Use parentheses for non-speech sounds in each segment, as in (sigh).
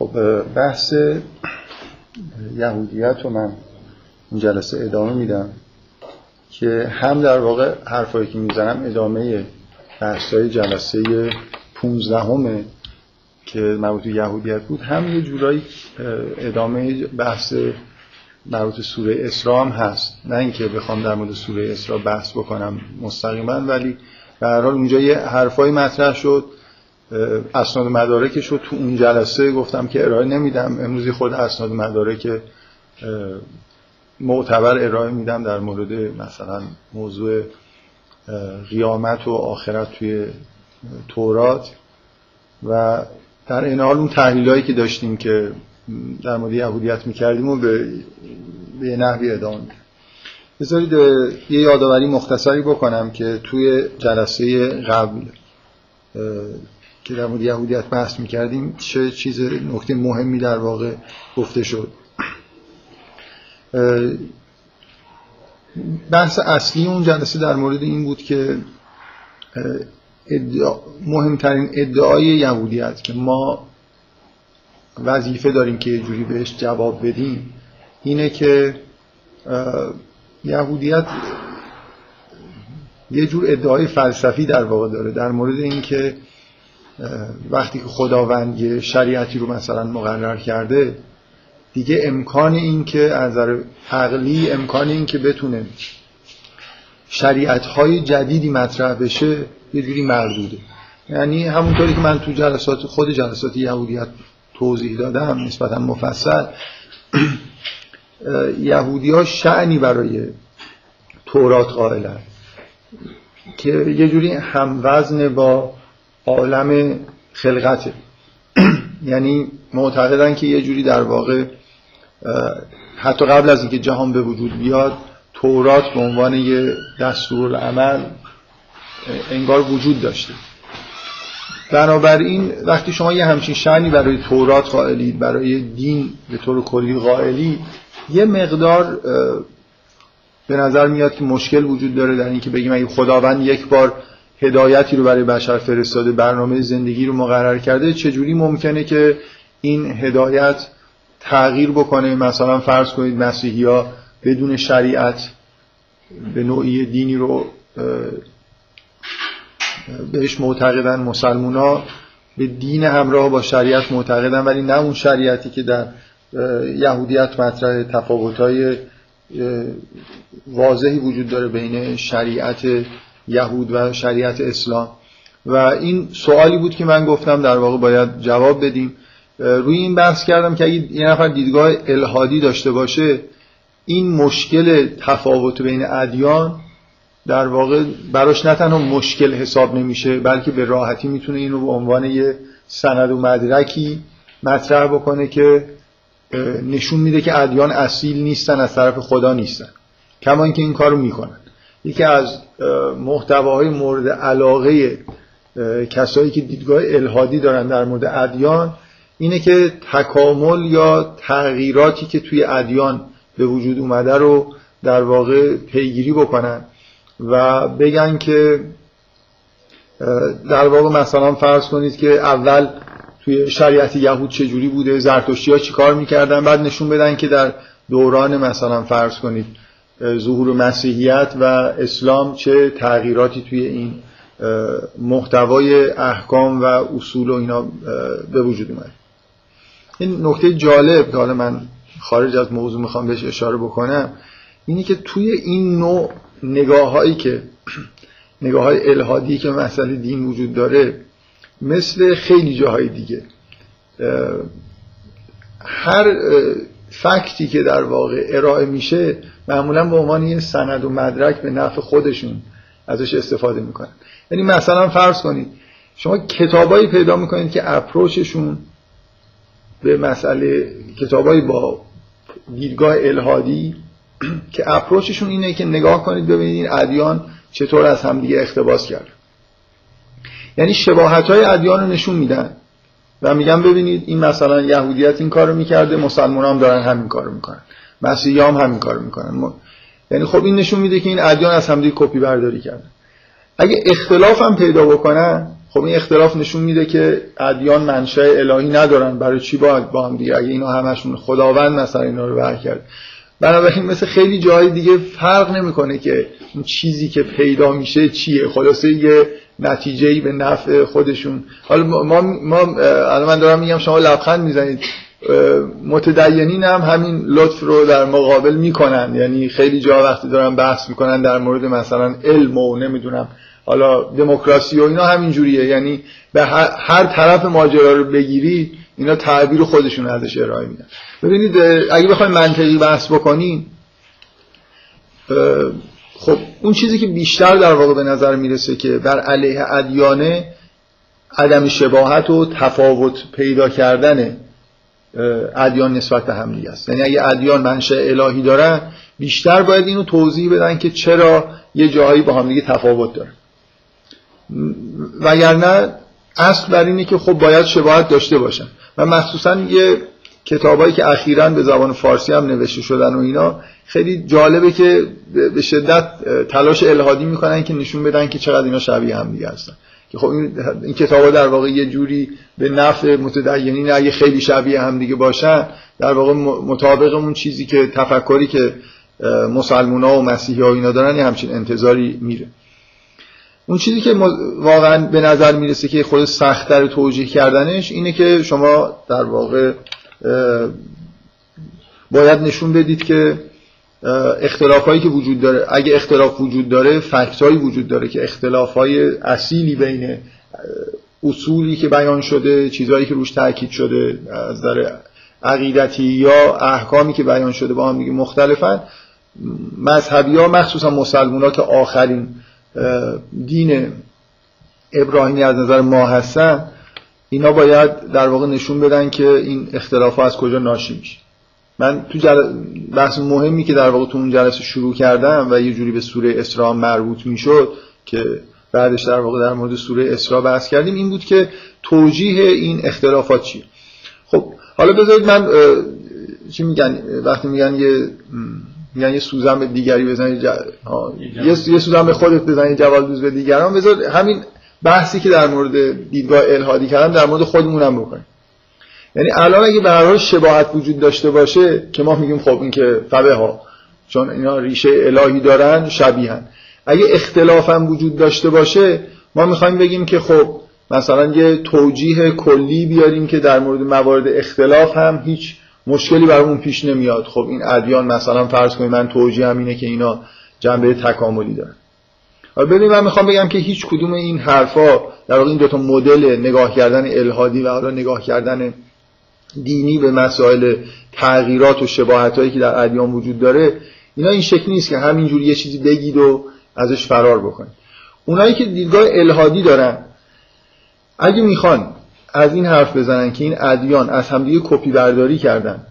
خب بحث یهودیت رو من این جلسه ادامه میدم که هم در واقع حرفایی که می‌زنم ادامه بحثای جلسه 15 همه که مربوط به یهودیت بود هم یه جورایی ادامه بحث مربوط سوره اسراء هم هست. نه اینکه بخوام در مورد سوره اسراء بحث بکنم مستقیما ولی به هر حال اونجا یه حرفای مطرح شد. اسناد مدارک شد تو اون جلسه گفتم که ارائه نمیدم. امروز خود اسناد مدارک معتبر ارائه میدم در مورد مثلا موضوع قیامت و آخرت توی تورات. و در این حال اون تحلیلایی که داشتیم که در مورد یهودیت می‌کردیم و به, به نحوی ادامه بذارید یه یادآوری مختصری بکنم که توی جلسه قبل که در مورد یهودیت بحث می‌کردیم چه چیز نکته مهمی در واقع گفته شد. بحث اصلی اون جلسه در مورد این بود که مهمترین ادعای یهودیت که ما وظیفه داریم که یه جوری بهش جواب بدیم اینه که یهودیت یه جور ادعای فلسفی در واقع داره در مورد اینکه وقتی که خداوند یه شریعتی رو مثلا مقرر کرده دیگه امکان این که از نظر عقلی امکان این که بتونه شریعت های جدیدی مطرح بشه یه جوری مردوده. یعنی همونطوری که من تو جلسات خود جلسات یهودیت توضیح دادم نسبتا مفصل (clears throat) یهودی ها شعنی برای تورات قائلن که یه جوری هموزن با عالم خلقته (clears throat) یعنی معتقدن که یه جوری در واقع حتی قبل از اینکه جهان به وجود بیاد تورات به عنوان یه دستور عمل انگار وجود داشته. بنابراین وقتی شما یه همچین شعنی برای تورات قائلید برای دین به طور کلی قائلی یه مقدار به نظر میاد که مشکل وجود داره در اینکه بگیم اگه خداوند یک بار هدایتی رو برای بشر فرستاده برنامه زندگی رو مقرر کرده چجوری ممکنه که این هدایت تغییر بکنه؟ مثلا فرض کنید مسیحی ها بدون شریعت به نوعی دینی رو بهش معتقدن مسلمون ها به دین همراه با شریعت معتقدن ولی نه اون شریعتی که در یهودیت مطرح تفاوت های واضحی وجود داره بین شریعت یهود و شریعت اسلام. و این سوالی بود که من گفتم در واقع باید جواب بدیم. روی این بحث کردم که اگه یه نفر دیدگاه الهادی داشته باشه این مشکل تفاوت بین ادیان در واقع براش نه تنها مشکل حساب نمیشه بلکه به راحتی می‌تونه این رو به عنوان یه سند و مدرکی مطرح بکنه که نشون میده که ادیان اصیل نیستن از طرف خدا نیستن. کما اینکه این کارو می‌کنن. یکی از محتواهای مورد علاقه کسایی که دیدگاه الهادی دارن در مورد ادیان اینه که تکامل یا تغییراتی که توی ادیان به وجود اومده رو در واقع پیگیری بکنن و بگن که در واقع مثلا فرض کنید که اول توی شریعت یهود چجوری بوده زرتشتی ها چی کار می‌کردن؟ بعد نشون بدن که در دوران مثلا فرض کنید ظهور مسیحیت و اسلام چه تغییراتی توی این محتوای احکام و اصول و اینا به وجود اومد این نکته جالب که حالا من خارج از موضوع می‌خوام بهش اشاره بکنم اینی که توی این نوع نگاه هایی که نگاه های الهادی که مسئله دین وجود داره مثل خیلی جاهای دیگه هر فکتی که در واقع ارائه میشه معمولا به عنوان یه سند و مدرک به نفع خودشون ازش استفاده می‌کنن. یعنی مثلا فرض کنید شما کتابایی پیدا می‌کنید که اپروچشون به مسئله کتابایی با دیدگاه الهادی که اپروچشون اینه که نگاه کنید ببینید این ادیان چطور از همدیگه اختباس کرد یعنی شباهت های ادیان رو نشون میدن و میگن ببینید این مثلا یهودیت این کارو می‌کرده مسلمان هم دارن همین کارو می‌کنن. مسیحی هم همین کارو می‌کنن. یعنی خب این نشون میده که این ادیان از همدیگه کپی برداری کردن. اگه اختلاف هم پیدا بکنن خب این اختلاف نشون میده که ادیان منشأ الهی ندارن. برای چی باید با هم دیگه؟ اگه اینا همشون خداوند مثلا اینا رو بر کرد. بنابراین مثل خیلی جای دیگه فرق نمی‌کنه که اون چیزی که پیدا میشه چیه. خلاصه یه نتیجه به نفع خودشون. حالا ما ما الان من دارم میگم شما لبخند می‌زنید. متدینین هم همین لطف رو در مقابل می‌کنن. یعنی خیلی جا وقتی دارن بحث می‌کنن در مورد مثلا علم و نمی‌دونم حالا دموکراسی و اینا همین جوریه. یعنی به هر طرف ماجرا رو بگیری اینا تعبیر خودشون ازش ارائه میدن. ببینید اگه بخوایم منطقی بحث بکنیم خب اون چیزی که بیشتر در واقع به نظر می‌رسه که بر علیه ادیانه عدم شباهت و تفاوت پیدا کردن ادیان نسبت به هم است. یعنی اگه ادیان منشأ الهی دارن بیشتر باید اینو توضیح بدن که چرا یه جایی با هم دیگه تفاوت دارن وگرنه اصل بر اینه که خب باید شباهت داشته باشن. و مخصوصا یه کتابایی که اخیرا به زبان فارسی هم نوشته شدن و اینا خیلی جالبه که به شدت تلاش الهادی می‌کنن که نشون بدن که چقدر اینا شبیه هم دیگه هستن. که خب این, این کتابا در واقع یه جوری به نفع متدینین اگه خیلی شبیه هم دیگه باشن در واقع مطابق اون چیزی که تفکری که مسلمونا و مسیحی ها اینا دارن یه همچین انتظاری میره. اون چیزی که واقعا به نظر می‌رسه که خود سختتر توجیه کردنش اینه که شما در واقع باید نشون بدید که اختلاف هایی که وجود داره اگه اختلاف وجود داره فکت هایی وجود داره که اختلاف های اصیلی بین اصولی که بیان شده چیزهایی که روش تاکید شده از نظر عقیدتی یا احکامی که بیان شده با هم دیگه مختلفن مذهبی ها مخصوصا مسلمان ها که آخرین دین ابراهیمی از نظر ما هستن اینا باید در واقع نشون بدن که این اختلاف از کجا ناشی میشه. من تو جل... بحث مهمی که در واقع تو اون جلسه شروع کردم و یه جوری به سوره اسراء مربوط می‌شد که بعدش در واقع در مورد سوره اسراء بحث کردیم این بود که توجیه این اختلافات چیه. خب حالا بذارید من چی میگن وقتی میگن یه میگن یه سوزن به دیگری بزنید یه سوزن به خودت بزنید جوال دوز به دیگران. بذار همین بحثی که در مورد دیدگاه الهادی کردم در مورد خودمونم بکنیم. یعنی الان اگه به هر شباهت وجود داشته باشه که ما میگیم خب این که فبه ها چون اینا ریشه الهی دارن شبیهن. اگه اختلاف هم وجود داشته باشه ما می‌خوایم بگیم که خب مثلا یه توجیه کلی بیاریم که در مورد موارد اختلاف هم هیچ مشکلی برامون پیش نمیاد. خب این ادیان مثلا فرض کنید من توجیه هم اینه که اینا جنبه تکاملی دارن. ببین من می‌خوام بگم که هیچ کدوم این حرفا در واقع این دو تا مدل نگاه کردن الهادی و حالا نگاه کردن دینی به مسائل تغییرات و شباهت هایی که در ادیان وجود داره اینا این شکلی نیست که همینجوری یه چیزی بگید و ازش فرار بکنید. اونایی که دیدگاه الهادی دارن اگه می‌خوان از این حرف بزنن که این ادیان از همدیگه کپی برداری کردن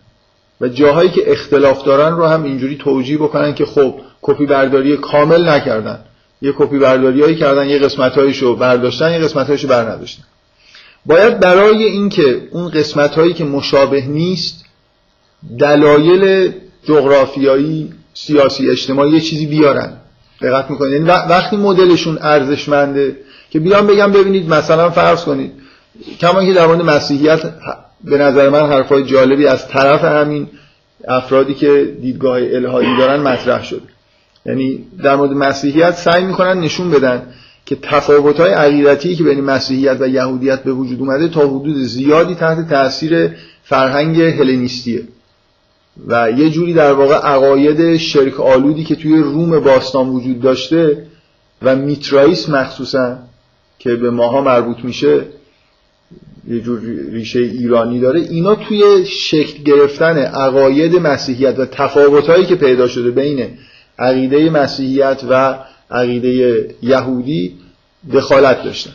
و جاهایی که اختلاف دارن رو هم اینجوری توجیه بکنن که خب کپی برداری کامل نکردن. یه کپی برداری هایی کردن یه قسمت هایشو برداشتن یه قسمت هایشو بر نداشتن باید برای اینکه اون قسمت هایی که مشابه نیست دلایل جغرافیایی سیاسی اجتماعی یه چیزی بیارن. دقت می‌کنید یعنی وقتی مدلشون ارزشمنده که بیان بگم ببینید مثلا فرض کنید کما که در مورد مسیحیت به نظر من حرفای جالبی از طرف همین افرادی که دیدگاه الهایی دارن مطرح شده. یعنی در مورد مسیحیت سعی می‌کنن نشون بدن که تفاوت‌های عقیدتی که بین مسیحیت و یهودیت به وجود اومده تا حدود زیادی تحت تاثیر فرهنگ هلنیستیه. و یه جوری در واقع عقاید شرک آلودی که توی روم باستان وجود داشته و میترائیس مخصوصا که به ماها مربوط میشه یه جور ریشه ایرانی داره اینا توی شکل گرفتن عقاید مسیحیت و تفاوتهایی که پیدا شده بین عقیده مسیحیت و عقیده یهودی دخالت داشتن.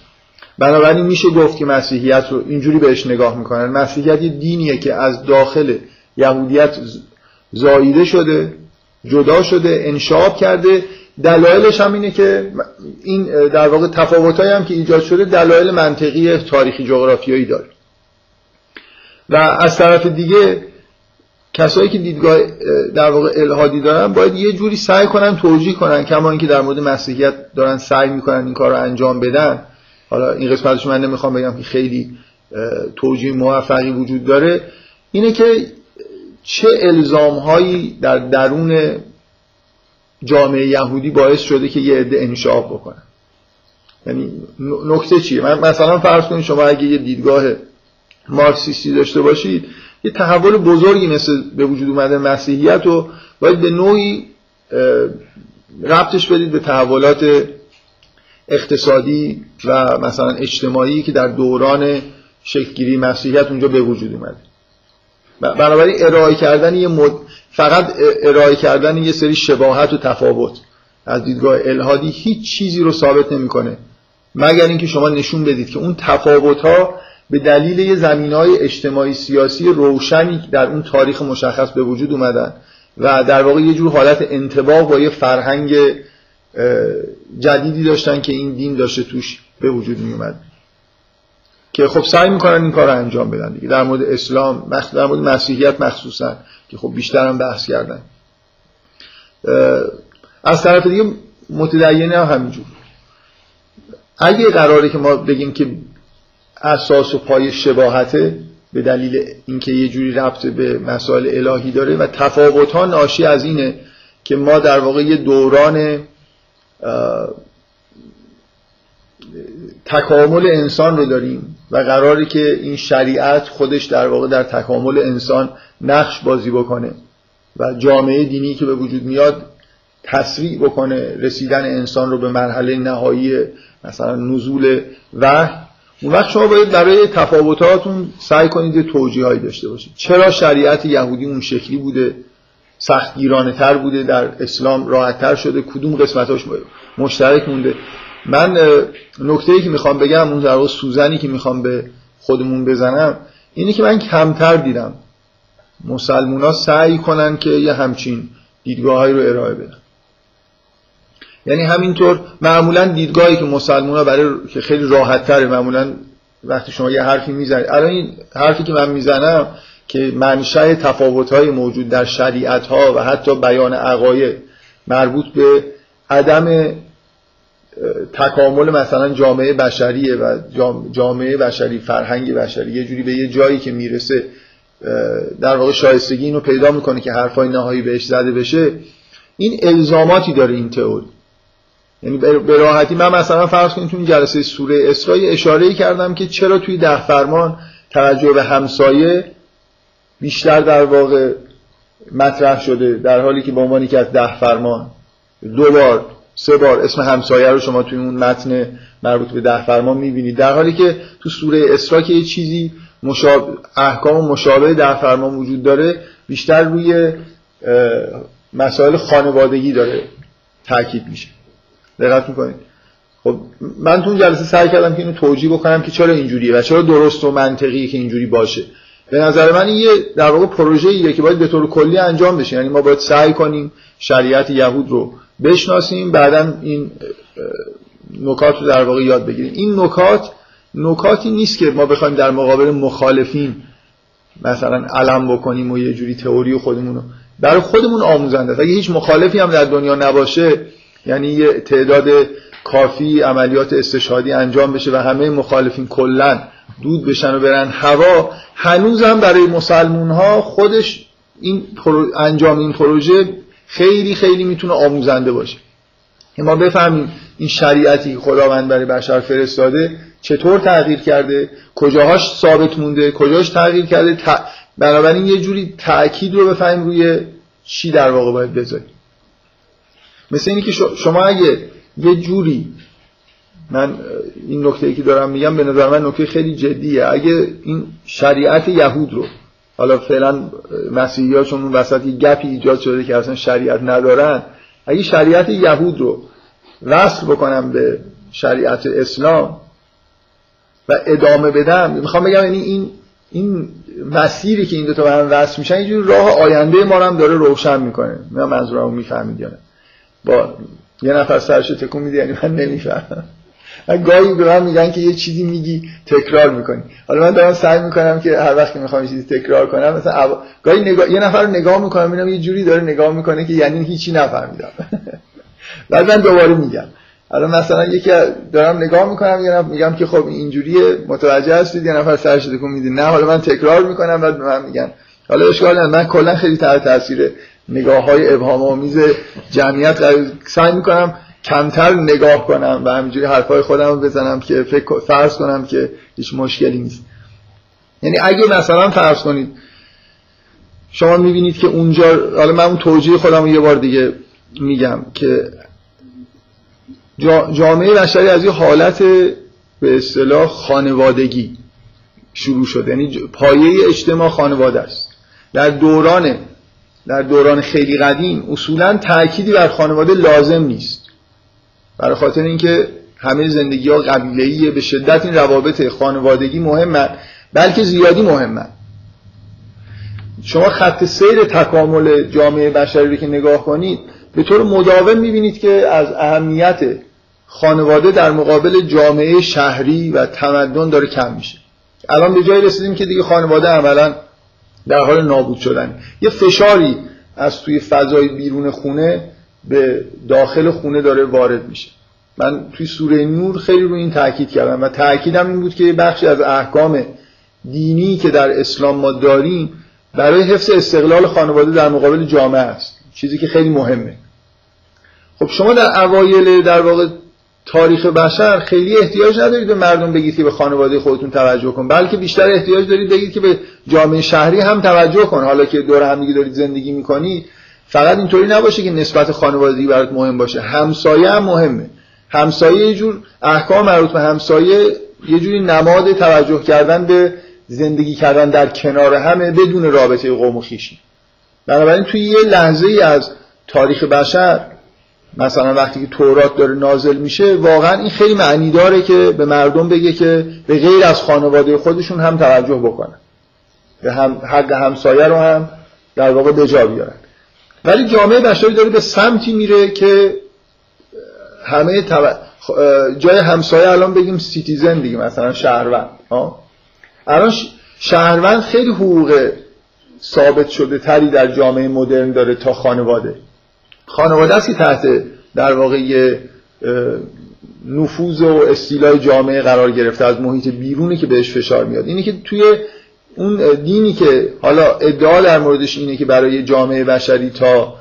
بنابراین میشه گفت که مسیحیت رو اینجوری بهش نگاه می‌کنن. مسیحیت یه دینیه که از داخل یهودیت زاییده شده جدا شده انشاب کرده. دلایلش هم اینه که این در واقع تفاوتایی هم که ایجاد شده دلایل منطقی تاریخی جغرافیایی داره. و از طرف دیگه کسایی که دیدگاه در واقع الهادی دارن باید یه جوری سعی کنن توجیه کنن کما اینکه در مورد مسیحیت دارن سعی می‌کنن این کار رو انجام بدن. حالا این قسمتش من نمی‌خوام بگم که خیلی توجیه موفقی وجود داره. اینه که چه الزام هایی در درون جامعه یهودی باعث شده که یه عده انشاب بکنن. یعنی نکته چیه؟ من مثلا فرض کنید شما اگه یه دیدگاه مارکسیستی داشته باشید یه تحول بزرگی مثل به وجود اومده مسیحیت رو باید به نوعی ربطش بدید به تحولات اقتصادی و مثلا اجتماعی که در دوران شکلگیری مسیحیت اونجا به وجود اومده. بنابراین ارائه کردن یه مد... فقط ارائه کردن یه سری شباهت و تفاوت از دیدگاه الهادی هیچ چیزی رو ثابت نمی‌کنه مگر اینکه شما نشون بدید که اون تفاوت ها به دلیل یه زمین های اجتماعی سیاسی روشنی در اون تاریخ مشخص به وجود اومدن و در واقع یه جور حالت انتباه با یه فرهنگ جدیدی داشتن که این دین داشته توش به وجود می اومد که خب سعی می‌کنن این کار انجام بدن دیگه. در مورد اسلام در مورد مسیحیت مخصوصا که خب بیشتر هم بحث کردن. از طرف دیگه متدینه هم همینجور. اگه قراره که ما بگیم که اساس و پای شباهته به دلیل اینکه یه جوری ربط به مسائل الهی داره و تفاوت ها ناشی از اینه که ما در واقع یه دوران تکامل انسان رو داریم و قراره که این شریعت خودش در واقع در تکامل انسان نقش بازی بکنه و جامعه دینی که به وجود میاد تسریع بکنه رسیدن انسان رو به مرحله نهایی مثلا نزول وحی اون وقت شما باید برای تفاوتاتون سعی کنید توجیهایی داشته باشید. چرا شریعت یهودی اون شکلی بوده؟ سختگیرانه تر بوده؟ در اسلام راحت تر شده؟ کدوم قسمتاش مشترک مونده؟ من نکته ای که می‌خوام بگم اون در سوزنی که می‌خوام به خودمون بزنم اینه که من کمتر دیدم. مسلمونا سعی کنن که یه همچین دیدگاههایی رو ارائه بدن. یعنی همینطور معمولا دیدگاهی که مسلمان ها برای که خیلی راحت تره معمولا وقتی شما یه حرفی می‌زنید. الان این حرفی که من می‌زنم که منشأ تفاوت های موجود در شریعت ها و حتی بیان عقاید مربوط به عدم تکامل مثلا جامعه بشریه و جامعه بشری فرهنگ بشری یه جوری به یه جایی که می‌رسه در واقع شایستگی اینو پیدا می‌کنه که حرفای نهایی بهش زده بشه. این الزاماتی داره این تئوری. یعنی به راحتی من مثلا فرض کنید تو جلسه سوره اسراء اشاره کردم که چرا توی ده فرمان توجه به همسایه بیشتر در واقع مطرح شده در حالی که به عنوانی که از ده فرمان. دو بار سه بار اسم همسایه رو شما توی اون متن مربوط به ده فرمان می‌بینید. در حالی که تو سوره اسراء که چیزی مشابه احکام مشابه ده فرمان وجود داره بیشتر روی مسائل خانوادگی داره تاکید میشه. دقت می‌کنید. خب من تو جلسه سعی کردم که اینو توجیه بکنم که چرا اینجوریه و چرا درست و منطقیه که اینجوری باشه. به نظر من این یه در واقع پروژه ایه که باید به طور کلی انجام بشه. یعنی ما باید سعی کنیم شریعت یهود رو بشناسیم بعدا این نکات رو در واقع یاد بگیریم. این نکات نکاتی نیست که ما بخوایم در مقابل مخالفین مثلا علم بکنیم و یه جوری تئوری خودمون رو. برای خودمون آموزنده اگه هیچ مخالفی هم در دنیا نباشه یعنی یه تعداد کافی عملیات استشهادی انجام بشه و همه مخالفین کلا دود بشن و برن. هوا هنوز هم برای مسلمون ها خودش این انجام این پروژه خیلی خیلی می‌تونه آموزنده باشه. ما بفهمیم این شریعتی خداوند برای بشر فرستاده چطور تغییر کرده کجاهاش ثابت مونده کجاش تغییر کرده بنابراین یه جوری تأکید رو بفهمیم روی چی در واقع باید بذاریم. مثل اینی که شما اگه یه جوری من این نکته ای که دارم میگم به نظر من نکته خیلی جدیه. اگه این شریعت یهود رو حالا فعلا مسیحی ها چون اون وسط یه گپی ایجاد شده که اصلا شریعت ندارن اگه شریعت یهود رو وصل بکنم به شریعت اسلام و ادامه بدم می‌خوام بگم یعنی این این مسیری که این دو تا به هم وصل میشن یه راه آینده ما هم داره روشن می‌کنه. من منظورمو می‌فهمید یا با یه نفر سرش تکون میده یعنی من نمی‌فهمم. گاهی به من میگن که یه چیزی میگی تکرار می‌کنی. حالا من دارم سعی می‌کنم که هر وقت که می‌خوام چیزی تکرار کنم مثلا گاهی نگاه... یه نفر رو نگاه می‌کنم می‌بینم یه جوری داره نگاه می‌کنه که یعنی هیچی نفهمیدم. (laughs) بعد من دوباره میگم. الان مثلا یکی دارم نگاه می‌کنم یه میگم که خب اینجوریه متوجه هستید یه نفر سرش تکون میده. نه حالا من تکرار می‌کنم بعد من میگن. حالا اشکال من کلا خیلی تحت تاثیر نگاه های ابهام آمیز جمعیت سعی می‌کنم کمتر نگاه کنم و همینجوری حرفای خودم رو بزنم که فکر فرض کنم که هیچ مشکلی نیست. یعنی اگه مثلا فرض کنید شما می‌بینید که اونجا حالا من اون توجیه خودم رو یه بار دیگه میگم که جامعه بشری از یه حالت به اصطلاح خانوادگی شروع شده. یعنی پایه اجتماع خانواده است. در دوران در دوران خیلی قدیم اصولا تأکیدی بر خانواده لازم نیست. برای خاطر اینکه همه زندگی ها قبیلهیه به شدت این روابط خانوادگی مهمن بلکه زیادی مهمن. شما خط سیر تکامل جامعه بشری رو که نگاه کنید به طور مداوم می‌بینید که از اهمیت خانواده در مقابل جامعه شهری و تمدن داره کم میشه. الان به جایی رسیدیم که دیگه خانواده عملا در حال نابود شدن. یه فشاری از توی فضای بیرون خونه به داخل خونه داره وارد میشه. من توی سوره نور خیلی رو این تاکید کردم و تاکیدم این بود که بخشی از احکام دینی که در اسلام ما داریم برای حفظ استقلال خانواده در مقابل جامعه است. چیزی که خیلی مهمه. خب شما در اوایل در واقع تاریخ بشر خیلی احتیاج ندارید به مردم بگید که به خانواده خودتون توجه کن. بلکه بیشتر احتیاج دارید بگید که به جامعه شهری هم توجه کن. حالا که دور هم دارید زندگی می‌کنید فقط اینطوری نباشه که نسبت خانوادگی برات مهم باشه. همسایه هم مهمه. همسایه یه جور احکام مربوط به همسایه یه جوری نماد توجه کردن به زندگی کردن در کنار همه بدون رابطه قوم و خیشی بنابراین توی یه لحظه ای از تاریخ بشر مثلا وقتی که تورات داره نازل میشه واقعا این خیلی معنی داره که به مردم بگه که به غیر از خانواده خودشون هم توجه بکنن. به هم حق همسایه رو هم در واقع به جا بیارن. ولی جامعه بشری داره به سمتی میره که همه جای همسایه الان بگیم citizen دیگه مثلا شهروند الان شهروند خیلی حقوق ثابت شده تری در جامعه مدرن داره تا خانواده. خانواده است که تحت در واقع نفوذ و استیلای جامعه قرار گرفته از محیط بیرونی که بهش فشار میاد. اینه که توی اون دینی که حالا ادعا در موردش اینه که برای جامعه بشری تا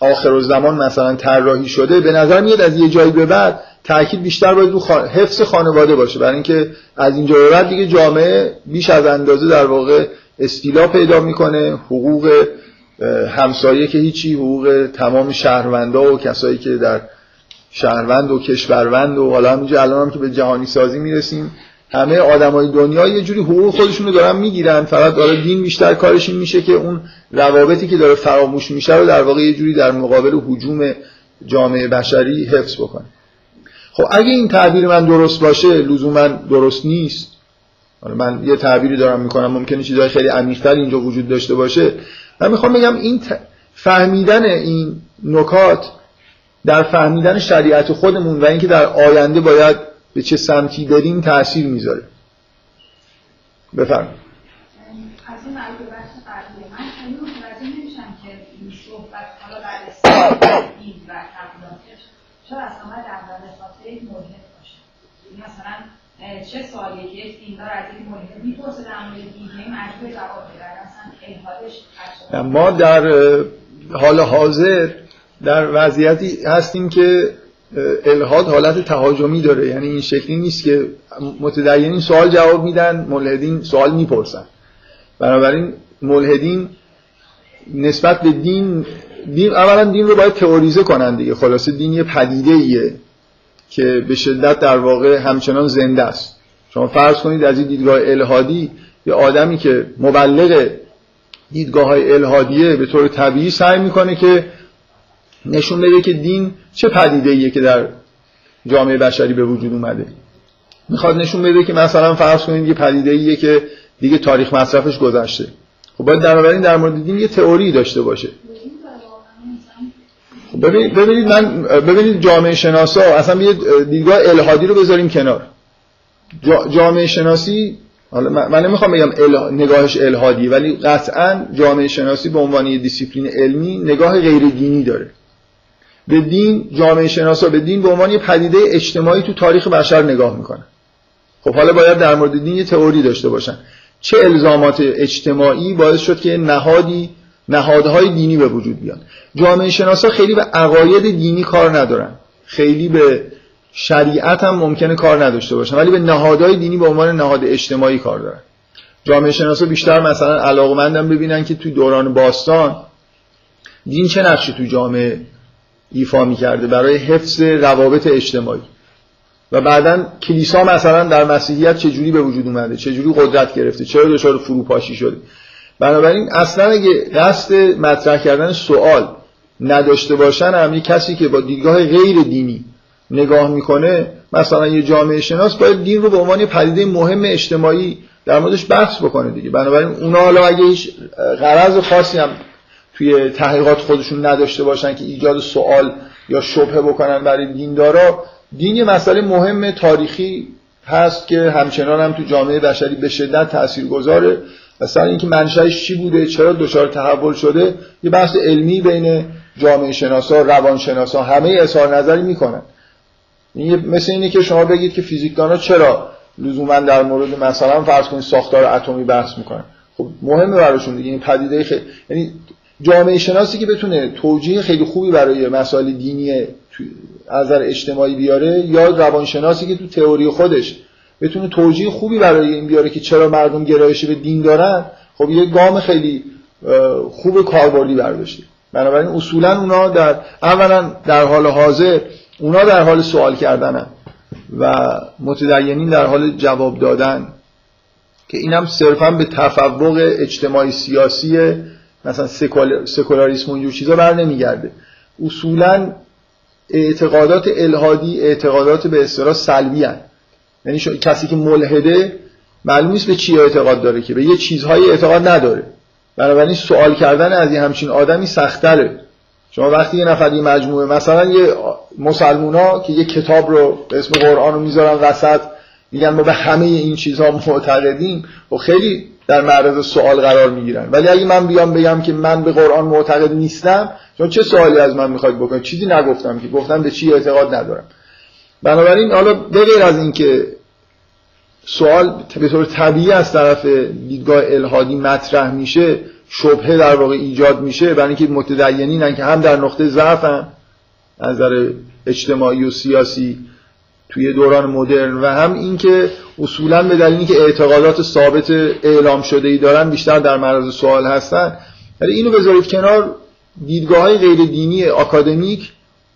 آخر زمان مثلا طراحی شده به نظر میاد از یه جایی به بعد تاکید بیشتر باید رو حفظ خانواده باشه. برای اینکه از اینجا به بعد دیگه جامعه بیش از اندازه در واقع استیلا پیدا می‌کنه حقوق همسایه که هیچی حقوق تمام شهروندا و کسایی که در شهروند و کشوروند و حالا همینجا الان هم که به جهانی سازی می‌رسیم. همه آدمای دنیا یه جوری حقوق خودشون رو دارن می‌گیرن. فقط داره دین بیشتر کارش این میشه که اون روابطی که داره فراموش میشه رو در واقع یه جوری در مقابل حجوم جامعه بشری حفظ بکنه. خب اگه این تعبیر من درست باشه لزوما درست نیست. من یه تعبیری دارم می‌کنم. ممکنه چیزهای خیلی عمیق‌تر اینجا وجود داشته باشه. من می‌خوام بگم این فهمیدن این نکات در فهمیدن شریعت خودمون و اینکه در آینده باید به چه سمتی بریم تاثیر می‌ذاره. بفرمایید. از این چرا اصلا در ملحد باشه. یعنی مثلا چه سوالیه که یک دیندار از یک ملحد می‌پرسه در مورد دین مجبور جواب بده ما در حال حاضر در وضعیتی هستیم که الهاد حالت تهاجمی داره. یعنی این شکلی نیست که متدینین سوال جواب میدن ملحدین سوال می‌پرسن. بنابراین ملحدین نسبت به دین دین اولا دین رو باید تئوریزه کنن دیگه. خلاصه دین یه پدیده ایه که به شدت در واقع همچنان زنده است. شما فرض کنید از این دیدگاه الهادی یه آدمی که مبلغ دیدگاه های الهادیه به طور طبیعی سعی می‌کنه که نشون بده که دین چه پدیده ایه که در جامعه بشری به وجود اومده. می‌خواد نشون بده که مثلا فرض کنید یه پدیده ایه که دیگه تاریخ مصرفش گذشته. خب باید در در مورد دین یه تئوری داشته باشه. ببینید من ببینید جامعه شناسا اصلا یه دیدگاه الهادی رو بذاریم کنار. جامعه شناسی حالا من نمی‌خوام بگم نگاهش الهادی ولی قطعا جامعه شناسی به عنوان یه دیسیپلین علمی نگاه غیر دینی داره. به دین جامعه شناسا به دین به عنوان یه پدیده اجتماعی تو تاریخ بشر نگاه می‌کنن. خب حالا باید در مورد دین یه تئوری داشته باشن. چه الزامات اجتماعی باعث شد که نهادی نهادهای دینی به وجود بیان. جامعه شناسا خیلی به عقاید دینی کار ندارن. خیلی به شریعت هم ممکنه کار نداشته باشن ولی به نهادهای دینی به عنوان نهاد اجتماعی کار دارن. جامعه شناسا بیشتر مثلا علاقمندم ببینن که توی دوران باستان دین چه نقشی تو جامعه ایفا می‌کرده برای حفظ روابط اجتماعی. و بعدا کلیسا مثلا در مسیحیت چجوری به وجود اومده چجوری قدرت گرفته چرا دچار فروپاشی شده؟ بنابراین اصلا اگه قصد مطرح کردن سوال نداشته باشن هم کسی که با دیدگاه غیر دینی نگاه می‌کنه مثلا یه جامعه شناس باید دین رو به عنوان پدیده مهم اجتماعی در موردش بحث بکنه دیگه. بنابراین اونا حالا اگه هیچ غرض خاصی هم توی تحقیقات خودشون نداشته باشن که ایجاد سوال یا شبهه بکنن برای دیندارا دین یه مسئله مهم تاریخی هست که همچنان هم تو جامعه بشری به شدت تأثیر سر اینکه منشأش چی بوده؟ چرا دچار تحول شده؟ یه بحث علمی بین جامعه شناسا روانشناسا همه اظهار نظری می‌کنن. این مثل اینه که شما بگید که فیزیکدانا چرا لزوما در مورد مثلا فرض کنید ساختار اتمی بحث می‌کنن. خب مهمه براشون دیگه. این پدیده خیلی یعنی جامعه شناسی که بتونه توجیه خیلی خوبی برای مسائل دینی از نظر اجتماعی بیاره یا روانشناسی که تو تئوری خودش بتونه توجیه خوبی برای این بیاره که چرا مردم گرایش به دین دارن خب یه گام خیلی خوب کاربردی برداشته. بنابراین اصولا اونا در اولا در حال حاضر اونا در حال سوال کردنن و متدینین در حال جواب دادن. که اینم صرفا به تفوق اجتماعی سیاسی مثلا سکولاریسم و اینجور چیزا بر نمیگرده. اصولا اعتقادات الهادی اعتقادات به اصطلاح سلبی هن. یعنی کسی که ملحده معلوم نیست به چی اعتقاد داره که به یه چیزهایی اعتقاد نداره. بنابراین سوال کردن از یه همچین آدمی سختره. شما وقتی یه نفر یه مجموعه مثلا یه مسلمونا که یه کتاب رو به اسم قرآن رو می‌ذارن وسط میگن ما به همه این چیزها معتقدیم و خیلی در معرض سوال قرار می‌گیرن. ولی اگه من بیام بگم که من به قرآن معتقد نیستم شما چه سوالی از من می‌خواید بکنید؟ چیزی نگفتم که گفتم به چی اعتقاد ندارم. بنابراین حالا به غیر از اینکه سوال به طور طبیعی از طرف دیدگاه الهادی مطرح میشه شبهه در واقع ایجاد میشه برای اینکه متدینینن که هم در نقطه ضعف از نظر اجتماعی و سیاسی توی دوران مدرن و هم اینکه اصولا به دلیلی که اعتقادات ثابت اعلام شده ای دارن بیشتر در معرض سوال هستن. ولی اینو بذارید کنار دیدگاه های غیر دینی آکادمیک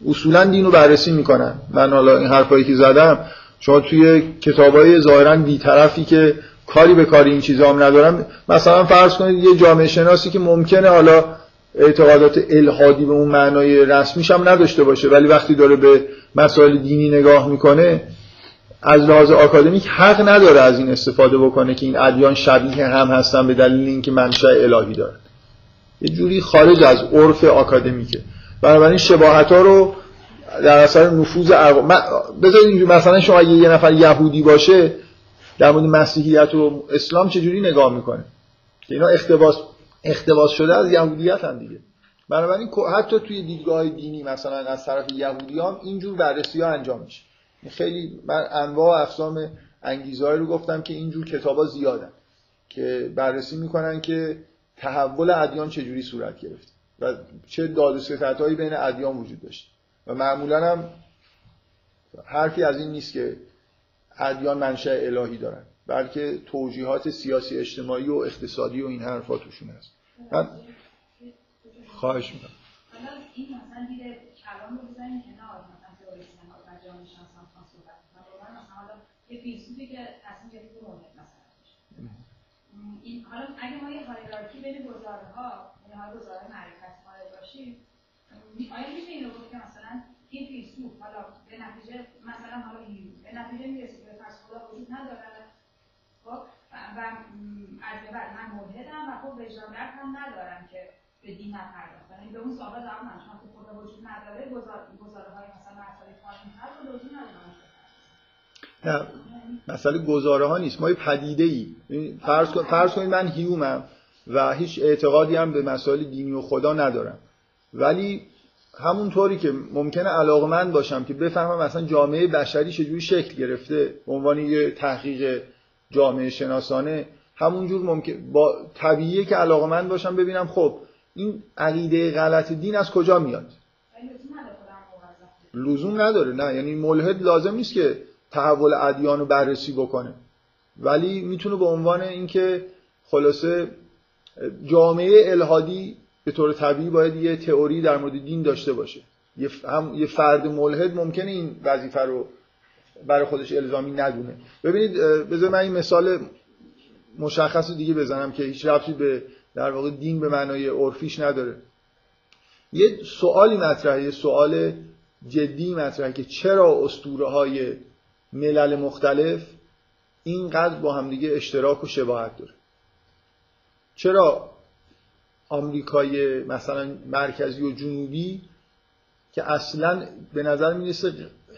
اصولا دین رو بررسی می‌کنن. من حالا این حرفایی که زدم شما توی کتاب های ظاهرا بیطرفی که کاری به کاری این چیزا هم ندارم مثلا فرض کنید یه جامعه شناسی که ممکنه حالا اعتقادات الهادی به اون معنای رسمیش هم نداشته باشه ولی وقتی داره به مسائل دینی نگاه می‌کنه از لحاظ آکادمیک حق نداره از این استفاده بکنه که این ادیان شبیه هم هستن به دلیل اینکه منشأ الهی دارن. یه جوری خارج از عرف آکادمیکه. بنابراین شباهت ها رو در اثر نفوذ بذارید مثلا شما اگه یه نفر یهودی باشه در مورد مسیحیت و اسلام چجوری نگاه می‌کنه؟ که اینا اختباس اختباس شده از یهودیت هم دیگه. بنابراین حتی توی دیدگاه دینی مثلا از طرف یهودی هم اینجور بررسی ها انجام میشه. خیلی من انواع اقسام انگیزهایی رو گفتم که اینجور کتابا زیادن که بررسی می‌کنن که تحول ادیان چجوری صورت گرفت و چه داد و بین ادیان وجود داشت. و معمولا هم حرفی از این نیست که ادیان منشأ الهی دارن بلکه توجیهات سیاسی اجتماعی و اقتصادی و این حرفا توشون هست. من خواهش می‌کنم. این مثلا دیگه کلام رو بزنیم کنار مثلا تئوری سنات و جامعه شناس هم صحبت کنم مثلا حالا یه فیلسوفی که تصمیم گرفته موحد مثلا این حالا اگه ما یه هایرارکی بین گزاره ها یعنی ها گزاره معرفت باشیم آیا میشه این رو گفت که مثلا این فیلسوف حالا به نتیجه مثلا حالا به نتیجه می‌رسه که پس خدا وجود نداره. خب و از به بعد من ملحدم و خب وجدان هم ندارم که به دین نپرداختن یعنی به اون سوال جواب نداشتم که خدا وجود نداره گزاره های مثلا مسئله هست و وجود ندارم نه مسئله گزاره ها نیست. ما یه پدیده ای فرض کنید من هیومم و هیچ اعتقادی هم به مسائل دینی و خدا ندارم. ولی همونطوری که ممکنه علاقمند باشم که بفهمم مثلا جامعه بشری چجوری شکل گرفته به عنوان یه تحقیق جامعه شناسانه همونجور ممکن با طبیعیه که علاقمند باشم ببینم خب این عقیده غلط دین از کجا میاد؟ لزوم نداره نه. یعنی ملحد لازم نیست که تحول ادیان رو بررسی بکنه. ولی می‌تونه به عنوان اینکه خلاصه جامعه الهادی به طور طبیعی باید یه تئوری در مورد دین داشته باشه. یه, هم یه فرد ملحد ممکنه این وظیفه رو برای خودش الزامی ندونه. ببینید بذار من این مثال مشخص دیگه بزنم که هیچ ربطی به در واقع دین به معنای عرفیش نداره. یه سوالی مطرحه یه سوال جدی مطرحه که چرا اسطوره های ملل مختلف اینقدر با همدیگه اشتراک و شباهت داره؟ چرا آمریکای مثلا مرکزی و جنوبی که اصلا به نظر می‌رسه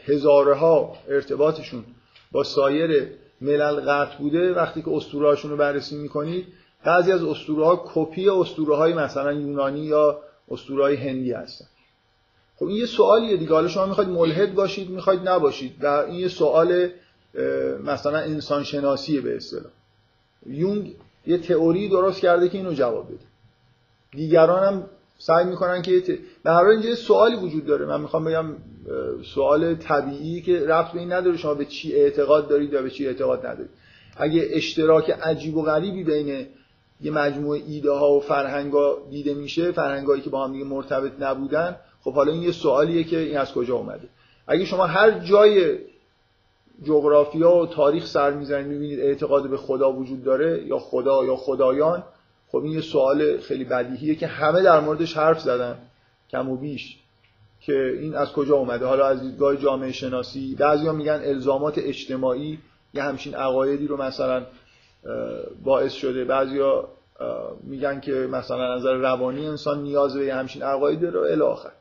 هزارها ارتباطشون با سایر ملل قطع بوده. وقتی که اسطوره رو بررسی می‌کنید بعضی از اسطوره ها کپی اسطوره های مثلا یونانی یا اسطوره های هندی هستن. خب این یه سوالیه دیگه. حالا شما می‌خواید ملحد باشید می‌خواید نباشید. و این یه سوال مثلا انسان شناسیه به اصطلاح. یونگ یه تئوری درست کرده که اینو جواب بده. دیگران هم سعی می‌کنن که به هر اینجا سوالی وجود داره. من می‌خوام بگم سوال طبیعی که رفت به این نداره شما به چی اعتقاد دارید یا به چی اعتقاد ندارید. اگه اشتراک عجیب و غریبی بین یه مجموعه ایده ها و فرهنگ دیده میشه فرهنگایی که با هم دیگه مرتبط نبودن خب حالا این یه سوالیه که این از کجا اومده. اگه شما هر جای جغرافیا و تاریخ سر می‌زنید می‌بینید اعتقاد به خدا وجود داره یا خدا یا خدایان خب این یه سوال خیلی بدیهیه که همه در موردش حرف زدن کم و بیش که این از کجا اومده؟ حالا از دیدگاه جامعه شناسی بعضیا میگن الزامات اجتماعی یه همچین عقایدی رو مثلا باعث شده. بعضیا میگن که مثلا نظر روانی انسان نیاز به همچین عقایدی رو الی آخر.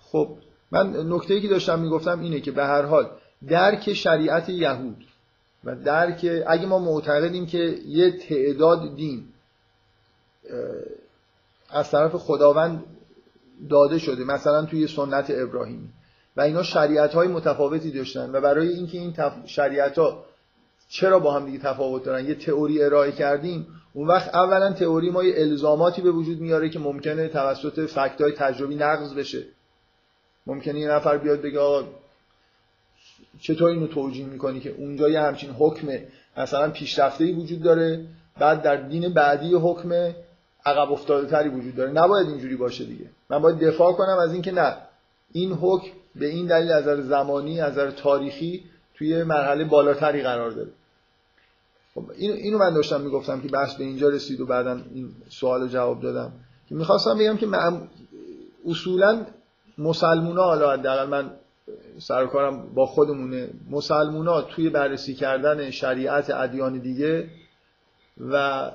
خب من نکته ای که داشتم می‌گفتم اینه که به هر حال درک شریعت یهود و درک اگه ما معتقدیم که یه تعداد دین از طرف خداوند داده شده مثلا توی سنت ابراهیمی و اینا شریعت های متفاوتی داشتن و برای اینکه این تف... شریعت ها چرا با هم دیگه تفاوت دارن؟ یه تئوری ارائه کردیم. اون وقت اولا تئوری ما یه الزاماتی به وجود میاره که ممکنه توسط فکت های تجربی نقض بشه. ممکنه یه نفر بیاد بگه آقا چطور اینو توجیه می‌کنی که اونجا یه همچین حکم مثلا پیشرفته وجود داره بعد در دین بعدی حکم عقب افتاده تری وجود داره؟ نباید اینجوری باشه دیگه. من باید دفاع کنم از اینکه نه. این حکم به این دلیل از نظر زمانی از نظر تاریخی توی مرحله بالاتری قرار داره. خب اینو من داشتم می‌گفتم که بحث به اینجا رسید و بعدا این سوال رو جواب دادم. که می‌خواستم بگم که من اصولا مسلمونا حالا حداقل من سرکارم با خودمونه. مسلمونا توی بررسی کردن شریعت ادیان دیگه و